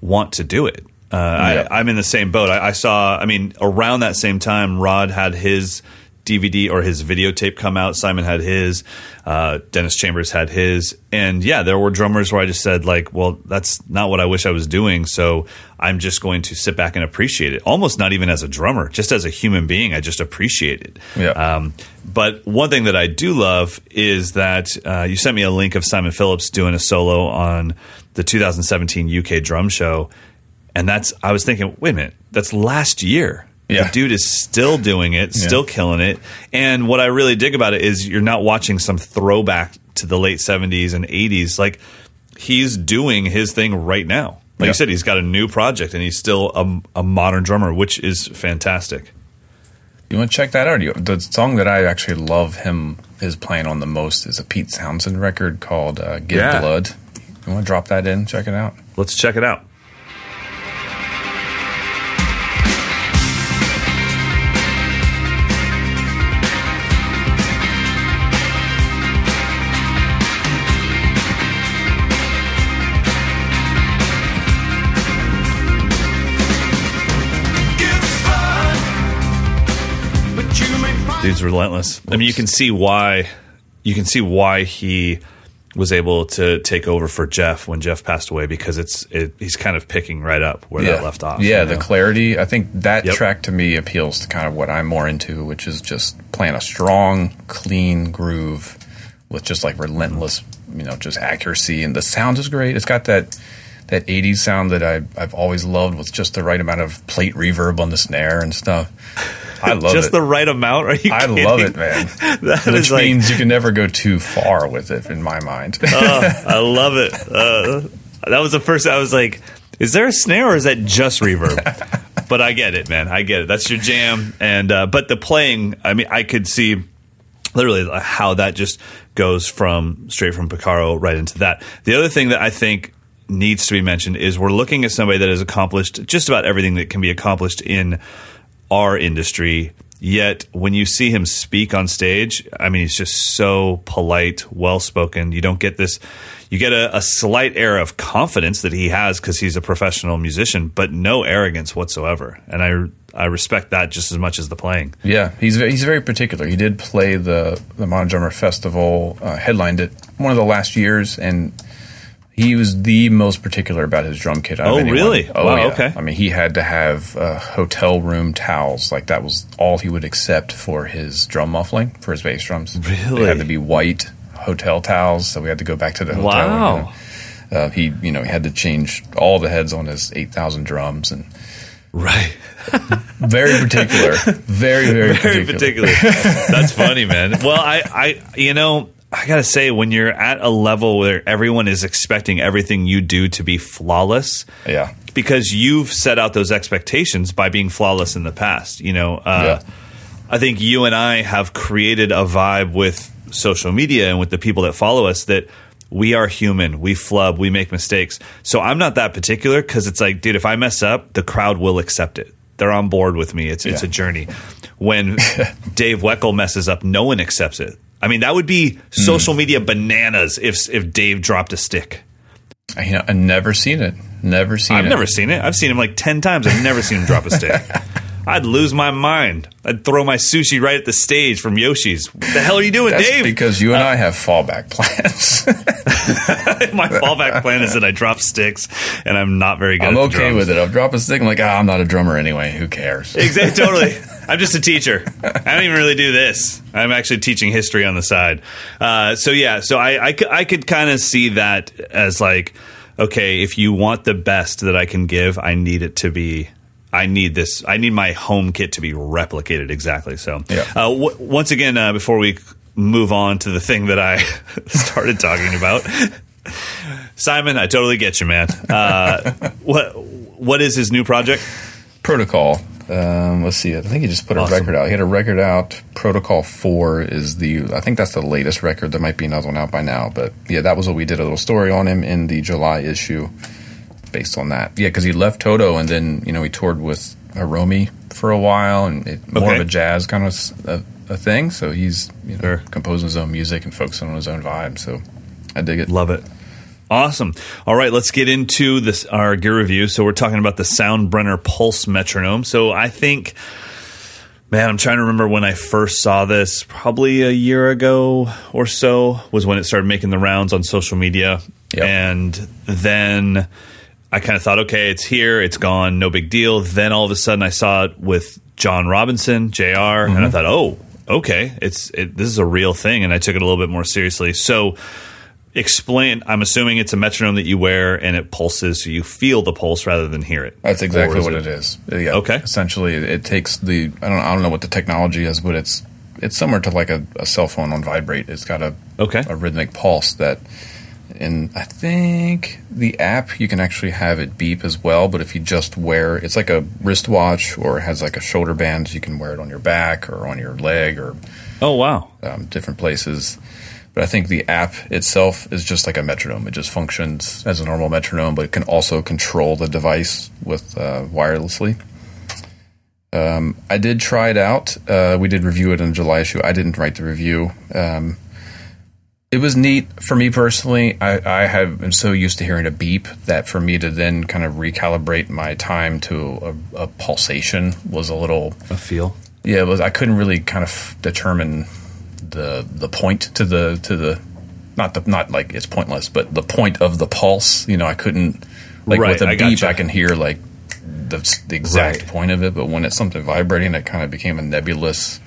want to do it. Uh, Yeah. I, I'm in the same boat. I, I saw, I mean, around that same time, Rod had his DVD or his videotape come out. Simon had his. Uh, Dennis Chambers had his. And yeah, there were drummers where I just said, like, well, that's not what I wish I was doing. So I'm just going to sit back and appreciate it. Almost not even as a drummer, just as a human being, I just appreciate it. Yeah. Um, but one thing that I do love is that uh, you sent me a link of Simon Phillips doing a solo on the 2017 UK Drum Show, and that's I was thinking, wait a minute, that's last year. Yeah. The dude is still doing it, still killing it. And what I really dig about it is you're not watching some throwback to the late 70s and 80s. Like he's doing his thing right now. Like Yeah. you said, he's got a new project and he's still a, a modern drummer, which is fantastic. You want to check that out? You- The song that I actually love him is playing on the most is a Pete Townshend record called uh, "Give Yeah. Blood." You want to drop that in? Check it out. Let's check it out. Dude's relentless. I mean, you can see why. You can see why he was able to take over for Jeff when Jeff passed away because it's it, he's kind of picking right up where yeah. that left off. Yeah, the know? clarity. I think that Yep. track to me appeals to kind of what I'm more into, which is just playing a strong, clean groove with just like relentless, you know, just accuracy, and the sound is great. It's got that that 80s sound that I, I've always loved with just the right amount of plate reverb on the snare and stuff. I love it. just it. the right amount. Are you I kidding? love it, man. That Which is like- means you can never go too far with it, in my mind. Oh, I love it. Uh, that was the first. I was like, "Is there a snare or is that just reverb?" but I get it, man. I get it. That's your jam. And uh, but the playing, I mean, I could see literally how that just goes from straight from Porcaro right into that. The other thing that I think needs to be mentioned is we're looking at somebody that has accomplished just about everything that can be accomplished in our industry. Yet when you see him speak on stage, I mean, he's just so polite, well spoken. You don't get this. You get a, a slight air of confidence that he has because he's a professional musician, but no arrogance whatsoever. And I I respect that just as much as the playing. Yeah, he's he's very particular. He did play the the Modern Drummer Festival, uh, headlined it one of the last years, and he was the most particular about his drum kit. Oh, anyone. really? Oh, Wow, yeah. okay. I mean, he had to have uh, hotel room towels. Like that was all he would accept for his drum muffling for his bass drums. Really? they had to be white hotel towels. So we had to go back to the hotel. Wow. and, uh, he, you know, he had to change all the heads on his eight thousand drums, and Right. very particular, very, very, very particular. That's funny, man. Well, I, I, you know, I gotta say, when you're at a level where everyone is expecting everything you do to be flawless, Yeah. because you've set out those expectations by being flawless in the past. You know, uh, Yeah. I think you and I have created a vibe with social media and with the people that follow us that we are human, we flub, we make mistakes. So I'm not that particular because it's like, dude, if I mess up, the crowd will accept it. They're on board with me. It's it's a journey. When Dave Weckl messes up, no one accepts it. I mean, that would be hmm. social media bananas if if Dave dropped a stick. I, you know, I've never seen it. Never seen I've it. never seen it. I've seen him like 10 times. I've never seen him drop a stick. I'd lose my mind. I'd throw my sushi right at the stage from Yoshi's. What the hell are you doing, That's Dave? because you and I have fallback plans. my fallback plan is that I drop sticks and I'm not very good I'm okay with it. I'll drop a stick. I'm like, ah, I'm not a drummer anyway. Who cares? Exactly. Totally. I'm just a teacher. I don't even really do this. I'm actually teaching history on the side. Uh, so yeah. So I I, I could kind of see that as like, okay, if you want the best that I can give, I need it to be. I need this. I need my home kit to be replicated exactly. So, Yeah. uh, w- once again, uh, before we move on to the thing that I started talking about, Simon, I totally get you, man. Uh, what what is his new project? Protocol. Um, let's see. I think he just put a record out. He had a record out. Protocol Four is the. I think that's the latest record. There might be another one out by now, but yeah, that was what we did a little story on him in the July issue, based on that. Yeah, because he left Toto and then you know he toured with Hiromi for a while and it, more Okay. of a jazz kind of a thing. So he's you know Sure. composing his own music and focusing on his own vibe. So I dig it. Love it. Awesome. All right, let's get into this our gear review. So we're talking about the Soundbrenner Pulse metronome. So I think man, I'm trying to remember when I first saw this, probably a year ago or so was when it started making the rounds on social media. Yep. And then I kind of thought, okay, it's here, it's gone, no big deal. Then all of a sudden I saw it with John Robinson, JR, and I mm-hmm. thought, oh, okay, it's it, this is a real thing, and I took it a little bit more seriously. So explain i'm assuming it's a metronome that you wear and it pulses so you feel the pulse rather than hear it That's exactly what it is. Yeah. Okay. Essentially, it, it takes the I don't I don't know what the technology is, but it's it's similar to like a, a cell phone on vibrate. It's got a Okay. a rhythmic pulse that, and I think the app you can actually have it beep as well. But if you just wear it's like a wristwatch or it has like a shoulder band, you can wear it on your back or on your leg or oh wow um, different places. But I think the app itself is just like a metronome. It just functions as a normal metronome, but it can also control the device with uh, wirelessly. Um, I did try it out. Uh, we did review it in the July issue. I didn't write the review. Um, it was neat for me personally. I, I have am so used to hearing a beep that for me to then kind of recalibrate my time to a, a pulsation was a little a feel Yeah, it was. I couldn't really kind of determine the the point to the to the not the not like it's pointless, but the point of the pulse. You know, I couldn't like Right, with a I beep, gotcha. I can hear like the, the exact Right. point of it. But when it's something vibrating, it kind of became a nebulous.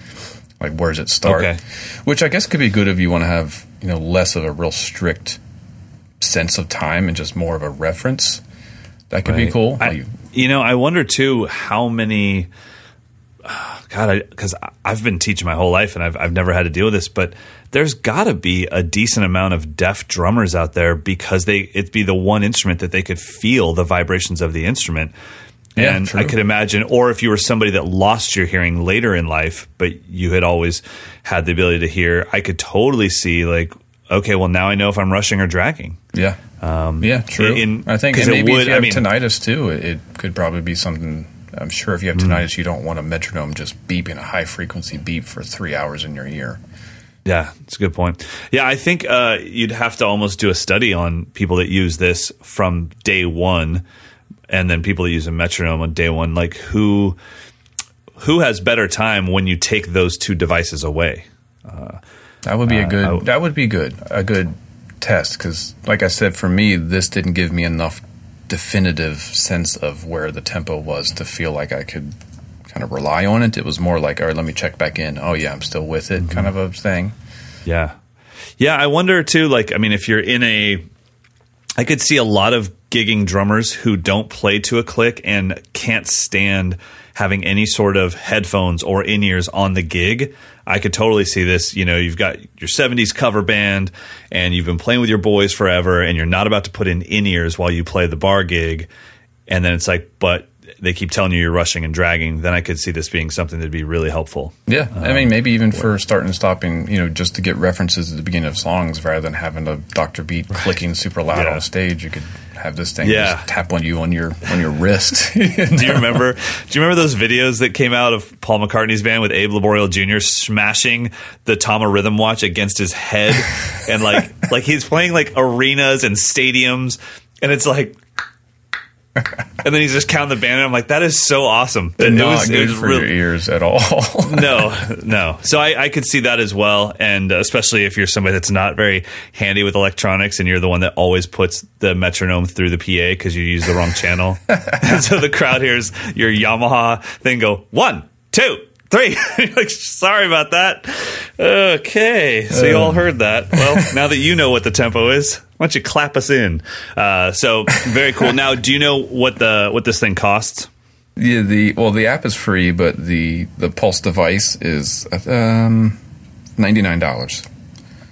Like, where does it start? Okay. Which I guess could be good if you want to have you know less of a real strict sense of time and just more of a reference. That could be cool. I, Like, you know, I wonder too how many. uh, God, because I've been teaching my whole life and I've I've never had to deal with this, but there's got to be a decent amount of deaf drummers out there because they it'd be the one instrument that they could feel the vibrations of the instrument. Yeah, and true. I could imagine, or if you were somebody that lost your hearing later in life, but you had always had the ability to hear, I could totally see like, okay, well now I know if I'm rushing or dragging. Yeah. Um, yeah, true. in- I think and it maybe would- if you I have mean- tinnitus too, it, it could probably be something. I'm sure if you have tinnitus, you don't want a metronome just beeping a high frequency beep for three hours in your ear. Yeah, it's a good point. Yeah, I think uh, you'd have to almost do a study on people that use this from day one, and then people that use a metronome on day one. Like who who has better time when you take those two devices away? That would be a good. Uh, I- that would be good. A good test because, like I said, for me, this didn't give me enough definitive sense of where the tempo was to feel like I could kind of rely on it. It was more like, all right, let me check back in. Oh yeah, I'm still with Mm-hmm. it, kind of a thing. Yeah. Yeah, I wonder too, like, I mean, if you're in a. I could see a lot of gigging drummers who don't play to a click and can't stand having any sort of headphones or in ears on the gig. I could totally see this. You know, you've got your 70s cover band and you've been playing with your boys forever and you're not about to put in in ears while you play the bar gig. And then it's like, but they keep telling you you're rushing and dragging. Then I could see this being something that'd be really helpful. Yeah, I Um, mean, maybe even for starting and stopping, you know, just to get references at the beginning of songs rather than having a Doctor Beat clicking super loud Yeah. on stage. You could have this thing Yeah. just tap on you on your on your wrist. Do you remember? Do you remember those videos that came out of Paul McCartney's band with Abe Laboriel Jr. smashing the Tama rhythm watch against his head, and like like he's playing like arenas and stadiums, and it's like. And then he's just counting the band, and I'm like, "That is so awesome!" It Not was- it good was for real- your ears at all. no, no. So I, I could see that as well, and uh, especially if you're somebody that's not very handy with electronics, and you're the one that always puts the metronome through the PA because you use the wrong channel. so the crowd hears your Yamaha thing go one, two, three. Like, sorry about that. Okay, so you all heard that. Well, now that you know what the tempo is, why don't you clap us in? Uh, so very cool. Now, do you know what the what this thing costs? yeah, the well, the app is free, but the the Pulse device is um ninety nine dollars.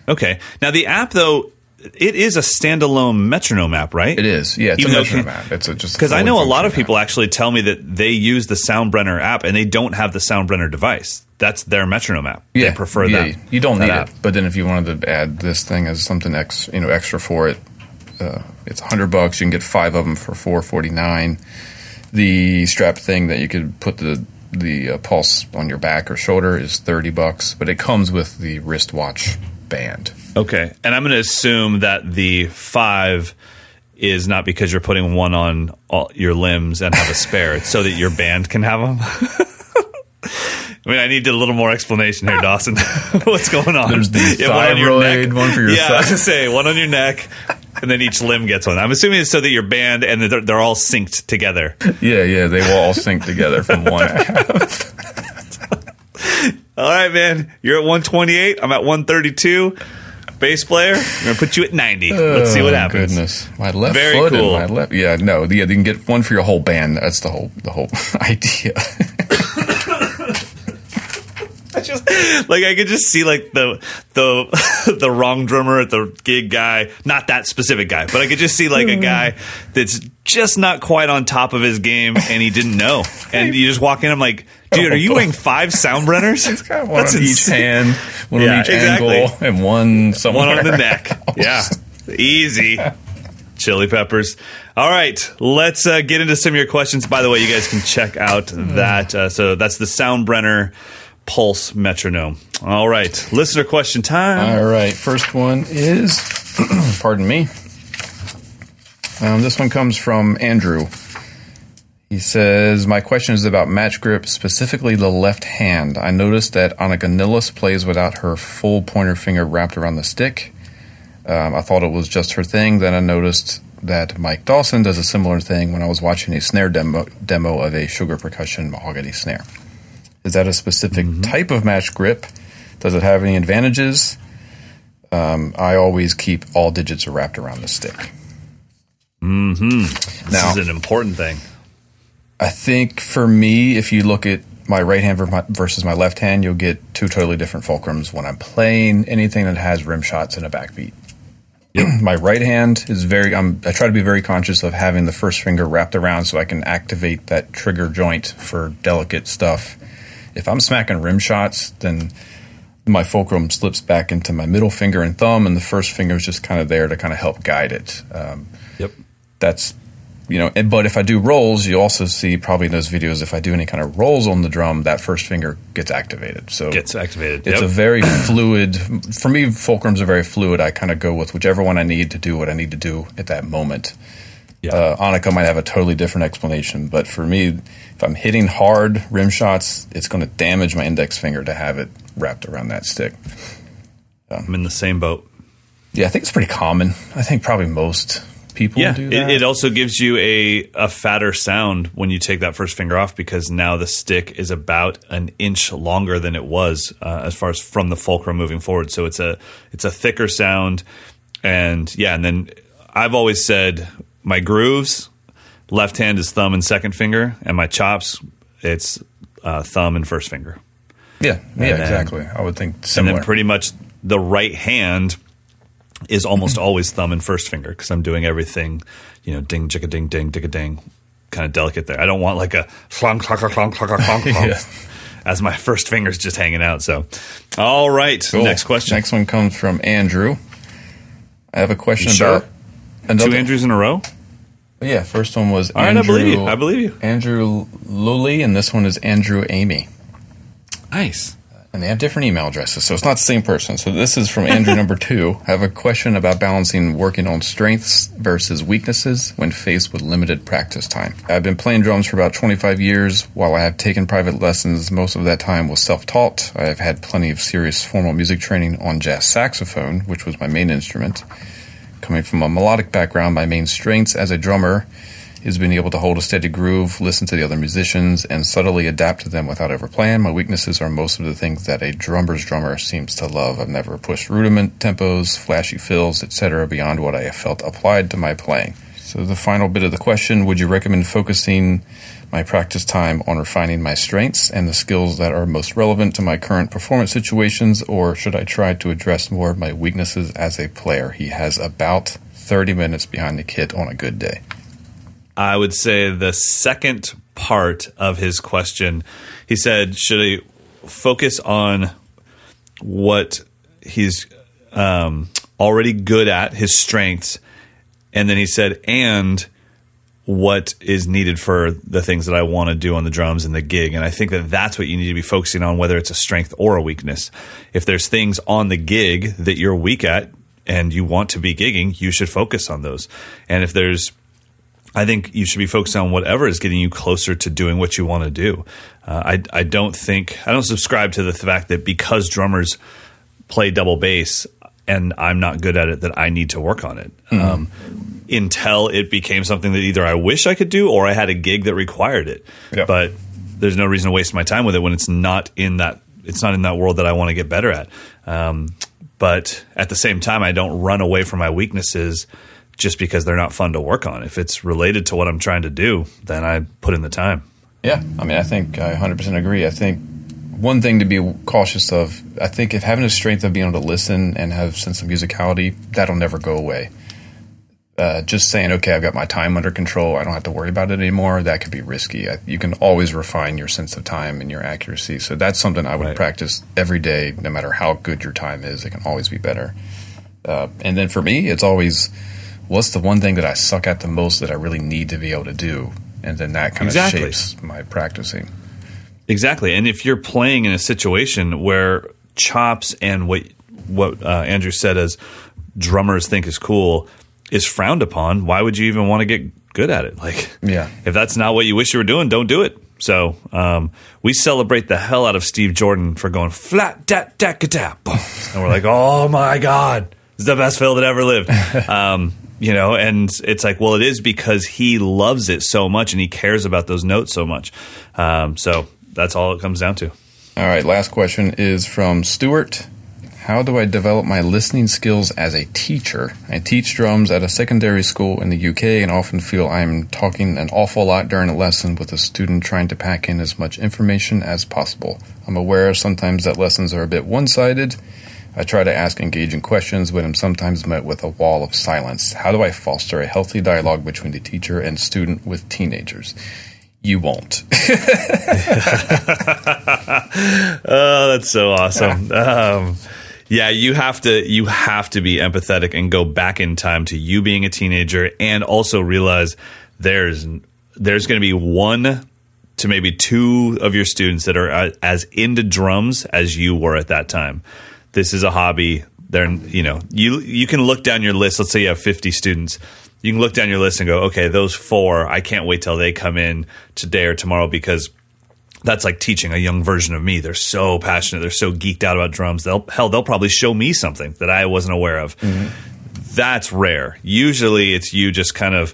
Okay. Now the app though, it is a standalone metronome app, right? It is, yeah, it's Even a metronome app. It's a, just Because I know a lot of people app. actually tell me that they use the Soundbrenner app and they don't have the Soundbrenner device. That's their metronome app. Yeah, they prefer yeah, that. You don't that need app. it, but then if you wanted to add this thing as something ex, you know, extra for it, uh, it's hundred bucks. You can get five of them for four forty nine. The strap thing that you could put the the uh, pulse on your back or shoulder is thirty bucks, but it comes with the wristwatch band. Okay, and I'm going to assume that the five is not because you're putting one on all your limbs and have a spare. it's so that your band can have them. I mean, I need a little more explanation here, Dawson. What's going on? There's the have one on your neck. one for your Yeah, I was gonna say one on your neck, and then each limb gets one. I'm assuming it's so that your band and they're, they're all synced together. Yeah, yeah, they will all sync together from one app. All right, man. You're at 128. I'm at 132. Bass player, I'm gonna put you at 90. Let's see what Oh, happens. Goodness, my left Very foot cool. and my left. Yeah, no, yeah, you can get one for your whole band. That's the whole the whole idea. I just like I could just see like the the the wrong drummer at the gig guy, not that specific guy, but I could just see like a guy that's just not quite on top of his game and he didn't know. And you just walk in, I'm like, dude, are you wearing five Soundbrenners? Got one on each hand, one Yeah, on each exactly. ankle, and one somewhere. One on the neck. Yeah. Easy. Chili peppers. All right, let's uh, get into some of your questions. By the way, you guys can check out that. Uh, so that's the Soundbrenner Pulse Metronome. All right, listener question time. All right, first one is, pardon me. Um, this one comes from Andrew. He says, My question is about match grip, specifically the left hand. I noticed that Anika Nilles plays without her full pointer finger wrapped around the stick. Um, I thought it was just her thing. Then I noticed that Mike Dawson does a similar thing when I was watching a snare demo, demo of a sugar percussion mahogany snare. Is that a specific mm-hmm. type of match grip? Does it have any advantages? Um, I always keep all digits wrapped around the stick. Mm-hmm. This now, is an important thing. I think for me, if you look at my right hand versus my left hand, you'll get two totally different fulcrums when I'm playing anything that has rim shots and a backbeat. Yep. my right hand is very. I'm, I try to be very conscious of having the first finger wrapped around so I can activate that trigger joint for delicate stuff. If I'm smacking rim shots, then my fulcrum slips back into my middle finger and thumb, and the first finger is just kind of there to kind of help guide it. Um, yep. that's you know but if i do rolls you also see probably in those videos if i do any kind of rolls on the drum that first finger gets activated. So gets activated. it's yep. a very fluid for me fulcrums are very fluid. I kind of go with whichever one i need to do what i need to do at that moment yeah. Uh, Anika might have a totally different explanation, but for me, if I'm hitting hard rim shots, it's going to damage my index finger to have it wrapped around that stick. I'm in the same boat. Yeah, I think it's pretty common. I think probably most people yeah, it, it, also gives you a, a fatter sound when you take that first finger off because now the stick is about an inch longer than it was uh, as far as from the fulcrum moving forward. So it's a it's a thicker sound, and yeah, and then I've always said my grooves, left hand is thumb and second finger, and my chops it's uh, thumb and first finger. Yeah, yeah, then, exactly. I would think similar. And then pretty much the right hand is almost always thumb and first finger because I'm doing everything, you know, ding, jicka, ding, ding, dicka, ding, kind of delicate there. I don't want like a clonk, clonk, clonk, clonk, clonk, clonk, as my first finger's just hanging out. So, all right, cool. next question. Next one comes from Andrew. I have a question sure? about another. two Andrews in a row. Yeah, first one was all Andrew, right. I believe you. I believe you. Andrew Lully, and this one is Andrew Amy. Nice and they have different email addresses, so it's not the same person. So this is from Andrew number two. I have a question about balancing working on strengths versus weaknesses when faced with limited practice time. I've been playing drums for about 25 years. While I have taken private lessons, most of that time was self-taught. I have had plenty of serious formal music training on jazz saxophone, which was my main instrument. Coming from a melodic background, my main strengths as a drummer is being able to hold a steady groove, listen to the other musicians, and subtly adapt to them without ever playing. My weaknesses are most of the things that a drummer's drummer seems to love. I've never pushed rudiment tempos, flashy fills, etc., beyond what I have felt applied to my playing. So, the final bit of the question Would you recommend focusing my practice time on refining my strengths and the skills that are most relevant to my current performance situations, or should I try to address more of my weaknesses as a player? He has about 30 minutes behind the kit on a good day. I would say the second part of his question, he said, should I focus on what he's um, already good at, his strengths? And then he said, and what is needed for the things that I want to do on the drums and the gig. And I think that that's what you need to be focusing on, whether it's a strength or a weakness. If there's things on the gig that you're weak at and you want to be gigging, you should focus on those. And if there's I think you should be focused on whatever is getting you closer to doing what you want to do. Uh, I, I don't think, I don't subscribe to the fact that because drummers play double bass and I'm not good at it, that I need to work on it. Mm-hmm. Um, until it became something that either I wish I could do or I had a gig that required it. Yep. But there's no reason to waste my time with it when it's not in that it's not in that world that I want to get better at. Um, but at the same time, I don't run away from my weaknesses just because they're not fun to work on. If it's related to what I'm trying to do, then I put in the time. Yeah, I mean, I think I 100% agree. I think one thing to be cautious of, I think if having a strength of being able to listen and have sense of musicality, that'll never go away. Uh, just saying, okay, I've got my time under control. I don't have to worry about it anymore. That could be risky. I, you can always refine your sense of time and your accuracy. So that's something I would right. practice every day, no matter how good your time is. It can always be better. Uh, and then for me, it's always what's the one thing that I suck at the most that I really need to be able to do? And then that kind exactly. of shapes my practicing. Exactly. And if you're playing in a situation where chops and what what uh, Andrew said as drummers think is cool is frowned upon, why would you even want to get good at it. Like, Yeah. if that's not what you wish you were doing, don't do it. So um, we celebrate the hell out of Steve Jordan for going flat dat dat tap, and we're like, oh my god, it's the best fill that ever lived. um, you know, and it's like, well, it is because he loves it so much and he cares about those notes so much. Um, so that's all it comes down to. All right, last question is from Stuart. How do I develop my listening skills as a teacher? I teach drums at a secondary school in the UK and often feel I'm talking an awful lot during a lesson with a student trying to pack in as much information as possible. I'm aware sometimes that lessons are a bit one sided. I try to ask engaging questions, but I'm sometimes met with a wall of silence. How do I foster a healthy dialogue between the teacher and student with teenagers? You won't. Oh, that's so awesome. um, yeah, you have to you have to be empathetic and go back in time to you being a teenager, and also realize there's there's going to be one to maybe two of your students that are uh, as into drums as you were at that time. This is a hobby. They're you know you you can look down your list. Let's say you have 50 students. You can look down your list and go, okay, those four. I can't wait till they come in today or tomorrow because that's like teaching a young version of me. They're so passionate. They're so geeked out about drums. They'll hell, they'll probably show me something that I wasn't aware of. That's rare. Usually, it's you just kind of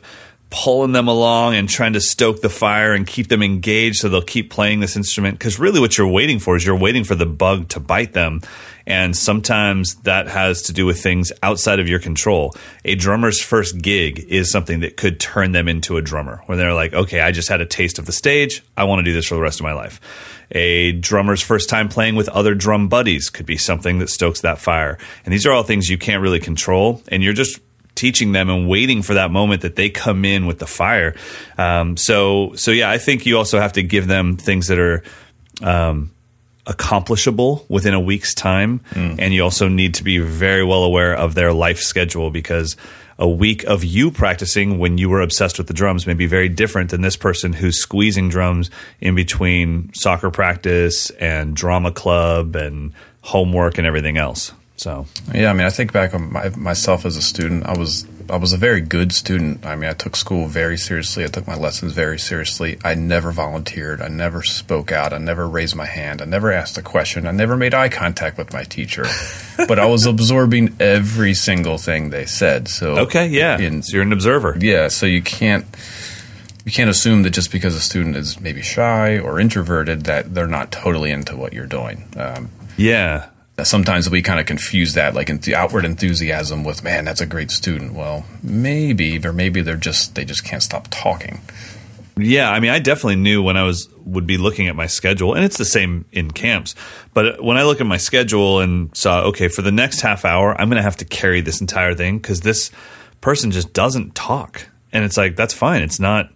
pulling them along and trying to stoke the fire and keep them engaged so they'll keep playing this instrument because really what you're waiting for is you're waiting for the bug to bite them and sometimes that has to do with things outside of your control. A drummer's first gig is something that could turn them into a drummer where they're like okay i just had a taste of the stage. I want to do this for the rest of my life. A drummer's first time playing with other drum buddies could be something that stokes that fire. And these are all things you can't really control and you're just teaching them and waiting for that moment that they come in with the fire. Um, so, so yeah, I think you also have to give them things that are um, accomplishable within a week's time, hmm. and you also need to be very well aware of their life schedule because. A week of you practicing when you were obsessed with the drums may be very different than this person who's squeezing drums in between soccer practice and drama club and homework and everything else. So, Yeah, I mean, I think back on my, myself as a student. I was I was a very good student. I mean, I took school very seriously. I took my lessons very seriously. I never volunteered. I never spoke out. I never raised my hand. I never asked a question. I never made eye contact with my teacher. but I was absorbing every single thing they said. So okay, yeah. in- so you're an observer. yeah, so you can't you can't assume that just because a student is maybe shy or introverted that they're not totally into what you're doing. Um, Yeah. Sometimes we kind of confuse that like in the outward enthusiasm with man that's a great student well maybe or maybe they're just they just can't stop talking Yeah, I mean, I definitely knew when I was would be looking at my schedule, and it's the same in camps. But when I look at my schedule and saw, okay, for the next half hour, I'm going to have to carry this entire thing because this person just doesn't talk, and it's like that's fine. It's not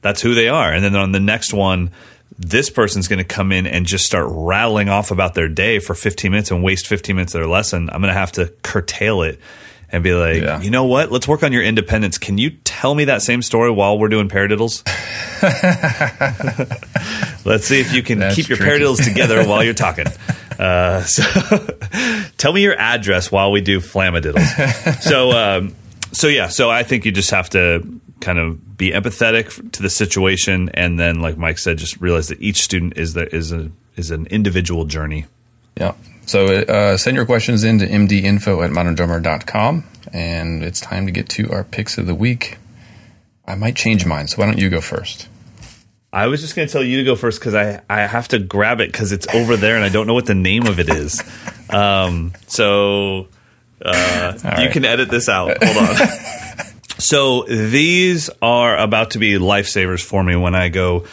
that's who they are. And then on the next one, this person's going to come in and just start rattling off about their day for 15 minutes and waste 15 minutes of their lesson. I'm going to have to curtail it and be like, Yeah. you know what? Let's work on your independence. Can you tell me that same story while we're doing paradiddles? Let's see if you can That's keep your tricky. paradiddles together while you're talking. Uh, so, tell me your address while we do flammadiddles. So, um, so yeah. So I think you just have to kind of be empathetic to the situation, and then, like Mike said, just realize that each student is the, is a is an individual journey. yeah so uh, send your questions in to mdinfo at moderndrummer.com and it's time to get to our picks of the week i might change mine so why don't you go first I was just going to tell you to go first because I, I have to grab it because it's over there and I don't know what the name of it is. Um, so uh, you right. can edit this out. Hold on. so these are about to be lifesavers for me when I go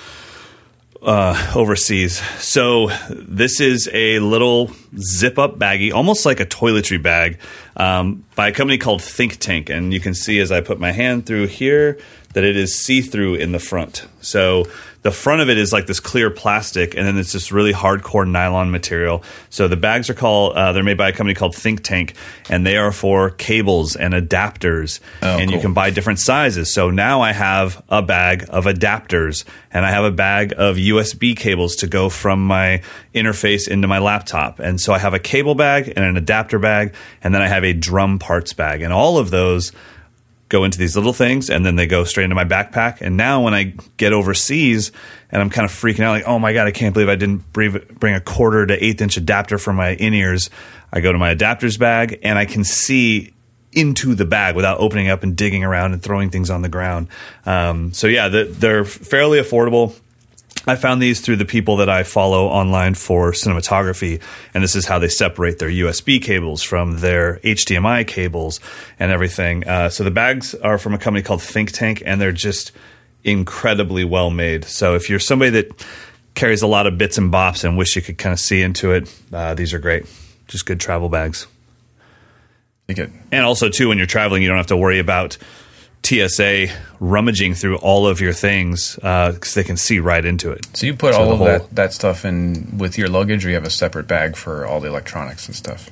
uh, overseas. So this is a little zip up baggie, almost like a toiletry bag, um, by a company called Think Tank. And you can see as I put my hand through here that it is see through in the front. So the front of it is like this clear plastic, and then it's this really hardcore nylon material. So the bags are called, uh, they're made by a company called Think Tank, and they are for cables and adapters. Oh, and you can buy different sizes. So now I have a bag of adapters and I have a bag of USB cables to go from my interface into my laptop. And so I have a cable bag and an adapter bag, and then I have a drum parts bag. And all of those go into these little things and then they go straight into my backpack. And now when I get overseas and I'm kind of freaking out, like, oh my God, I can't believe I didn't bring a quarter to eighth inch adapter for my in ears. I go to my adapters bag and I can see into the bag without opening up and digging around and throwing things on the ground. Um, so yeah, the, they're fairly affordable. I found these through the people that I follow online for cinematography, and this is how they separate their USB cables from their HDMI cables and everything. Uh, so the bags are from a company called Think Tank, and they're just incredibly well made. So if you're somebody that carries a lot of bits and bops and wish you could kind of see into it, uh, these are great. Just good travel bags. Good. And also, too, when you're traveling, you don't have to worry about TSA rummaging through all of your things because uh, they can see right into it. So you put so all of whole, that, that stuff in with your luggage, or you have a separate bag for all the electronics and stuff.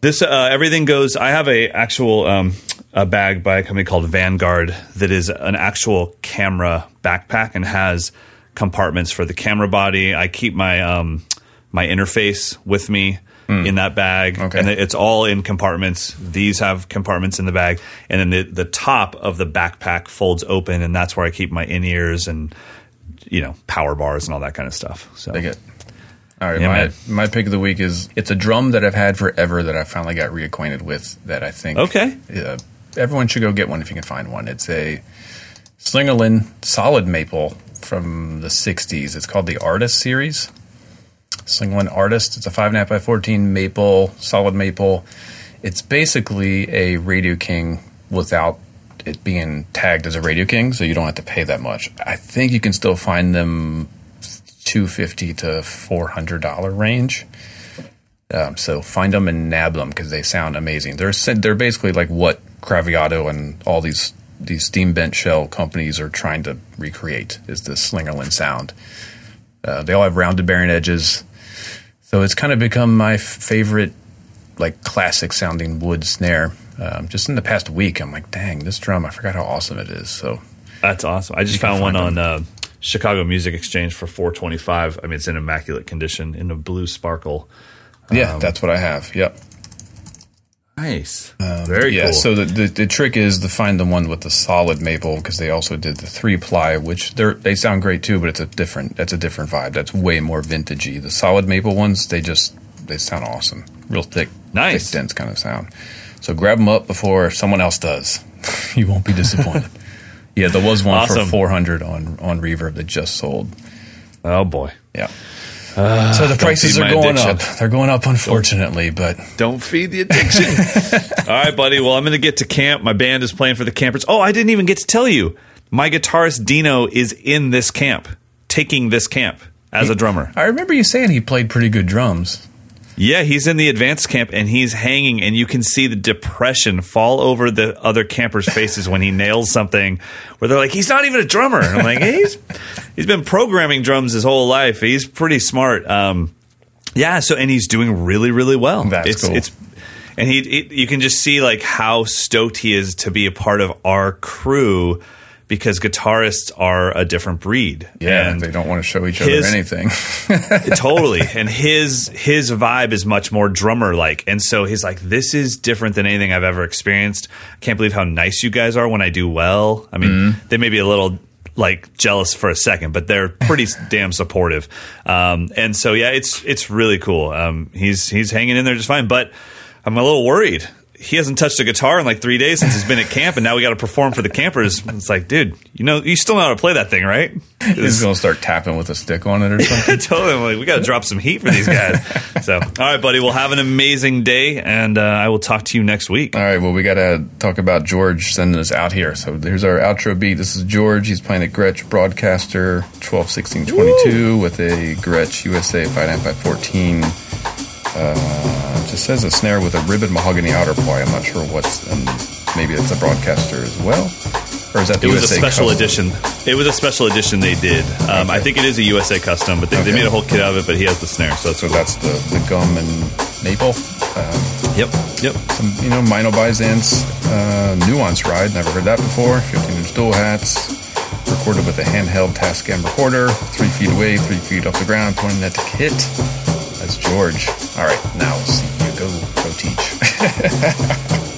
This uh, everything goes. I have a actual um, a bag by a company called Vanguard that is an actual camera backpack and has compartments for the camera body. I keep my um, my interface with me mm. in that bag, okay. and it's all in compartments. These have compartments in the bag, and then the the top of the backpack folds open, and that's where I keep my in ears and you know power bars and all that kind of stuff. So. Dig it. All right, yeah, my, my pick of the week is it's a drum that I've had forever that I finally got reacquainted with. That I think okay, uh, everyone should go get one if you can find one. It's a Slingerland solid maple from the '60s. It's called the Artist series. Slingerland Artist. It's a five and a half by fourteen maple, solid maple. It's basically a Radio King without it being tagged as a Radio King, so you don't have to pay that much. I think you can still find them two fifty to four hundred dollar range. Um, so find them and nab them because they sound amazing. They're they're basically like what Craviotto and all these these steam bent shell companies are trying to recreate is the Slingerland sound. Uh, they all have rounded bearing edges. So it's kind of become my favorite, like classic sounding wood snare. Um, just in the past week, I'm like, dang, this drum! I forgot how awesome it is. So that's awesome. I just found one on uh, Chicago Music Exchange for 425. I mean, it's in immaculate condition in a blue sparkle. Yeah, um, that's what I have. Yep. Nice. Um, Very yeah, cool. So the, the, the trick is to find the one with the solid maple because they also did the three ply, which they they sound great too, but it's a different that's a different vibe. That's way more vintagey. The solid maple ones, they just they sound awesome, real thick, nice, thick, dense kind of sound. So grab them up before someone else does. you won't be disappointed. yeah, there was one awesome. for four hundred on on Reverb that just sold. Oh boy. Yeah. Uh, so the prices are going addiction. up. They're going up, unfortunately, don't, but don't feed the addiction. All right, buddy. Well, I'm going to get to camp. My band is playing for the campers. Oh, I didn't even get to tell you. My guitarist Dino is in this camp, taking this camp as he, a drummer. I remember you saying he played pretty good drums. Yeah, he's in the advanced camp and he's hanging, and you can see the depression fall over the other campers' faces when he nails something. Where they're like, "He's not even a drummer." And I'm like, hey, "He's he's been programming drums his whole life. He's pretty smart." Um, yeah. So and he's doing really really well. That's it's, cool. It's and he it, you can just see like how stoked he is to be a part of our crew because guitarists are a different breed. Yeah, and they don't want to show each his, other anything. totally. And his his vibe is much more drummer like. And so he's like, This is different than anything I've ever experienced. I can't believe how nice you guys are when I do well. I mean, mm-hmm. they may be a little like jealous for a second, but they're pretty damn supportive. Um, and so yeah, it's it's really cool. Um, he's he's hanging in there just fine, but I'm a little worried he hasn't touched a guitar in like three days since he's been at camp, and now we got to perform for the campers. It's like, dude, you know, you still know how to play that thing, right? He's gonna start tapping with a stick on it or something. totally, like, we got to drop some heat for these guys. so, all right, buddy, we'll have an amazing day, and uh, I will talk to you next week. All right, well, we got to talk about George sending us out here. So here's our outro beat. This is George. He's playing a Gretsch Broadcaster 12, 16, 22 with a Gretsch USA 5 by 14. Uh, it just says a snare with a ribbon mahogany outer ply. I'm not sure what's, and maybe it's a broadcaster as well. Or is that the it USA was a special custom? edition. It was a special edition they did. Um, okay. I think it is a USA custom, but they, okay. they, made a whole kit out of it. But he has the snare, so that's so cool. that's the, the gum and maple. Um, yep, yep. Some you know Meinl Byzance uh, nuance ride. Never heard that before. 15 inch dual hats. Recorded with a handheld Tascam recorder, three feet away, three feet off the ground, pointing at the kit. That's George. All right, now see you go go teach.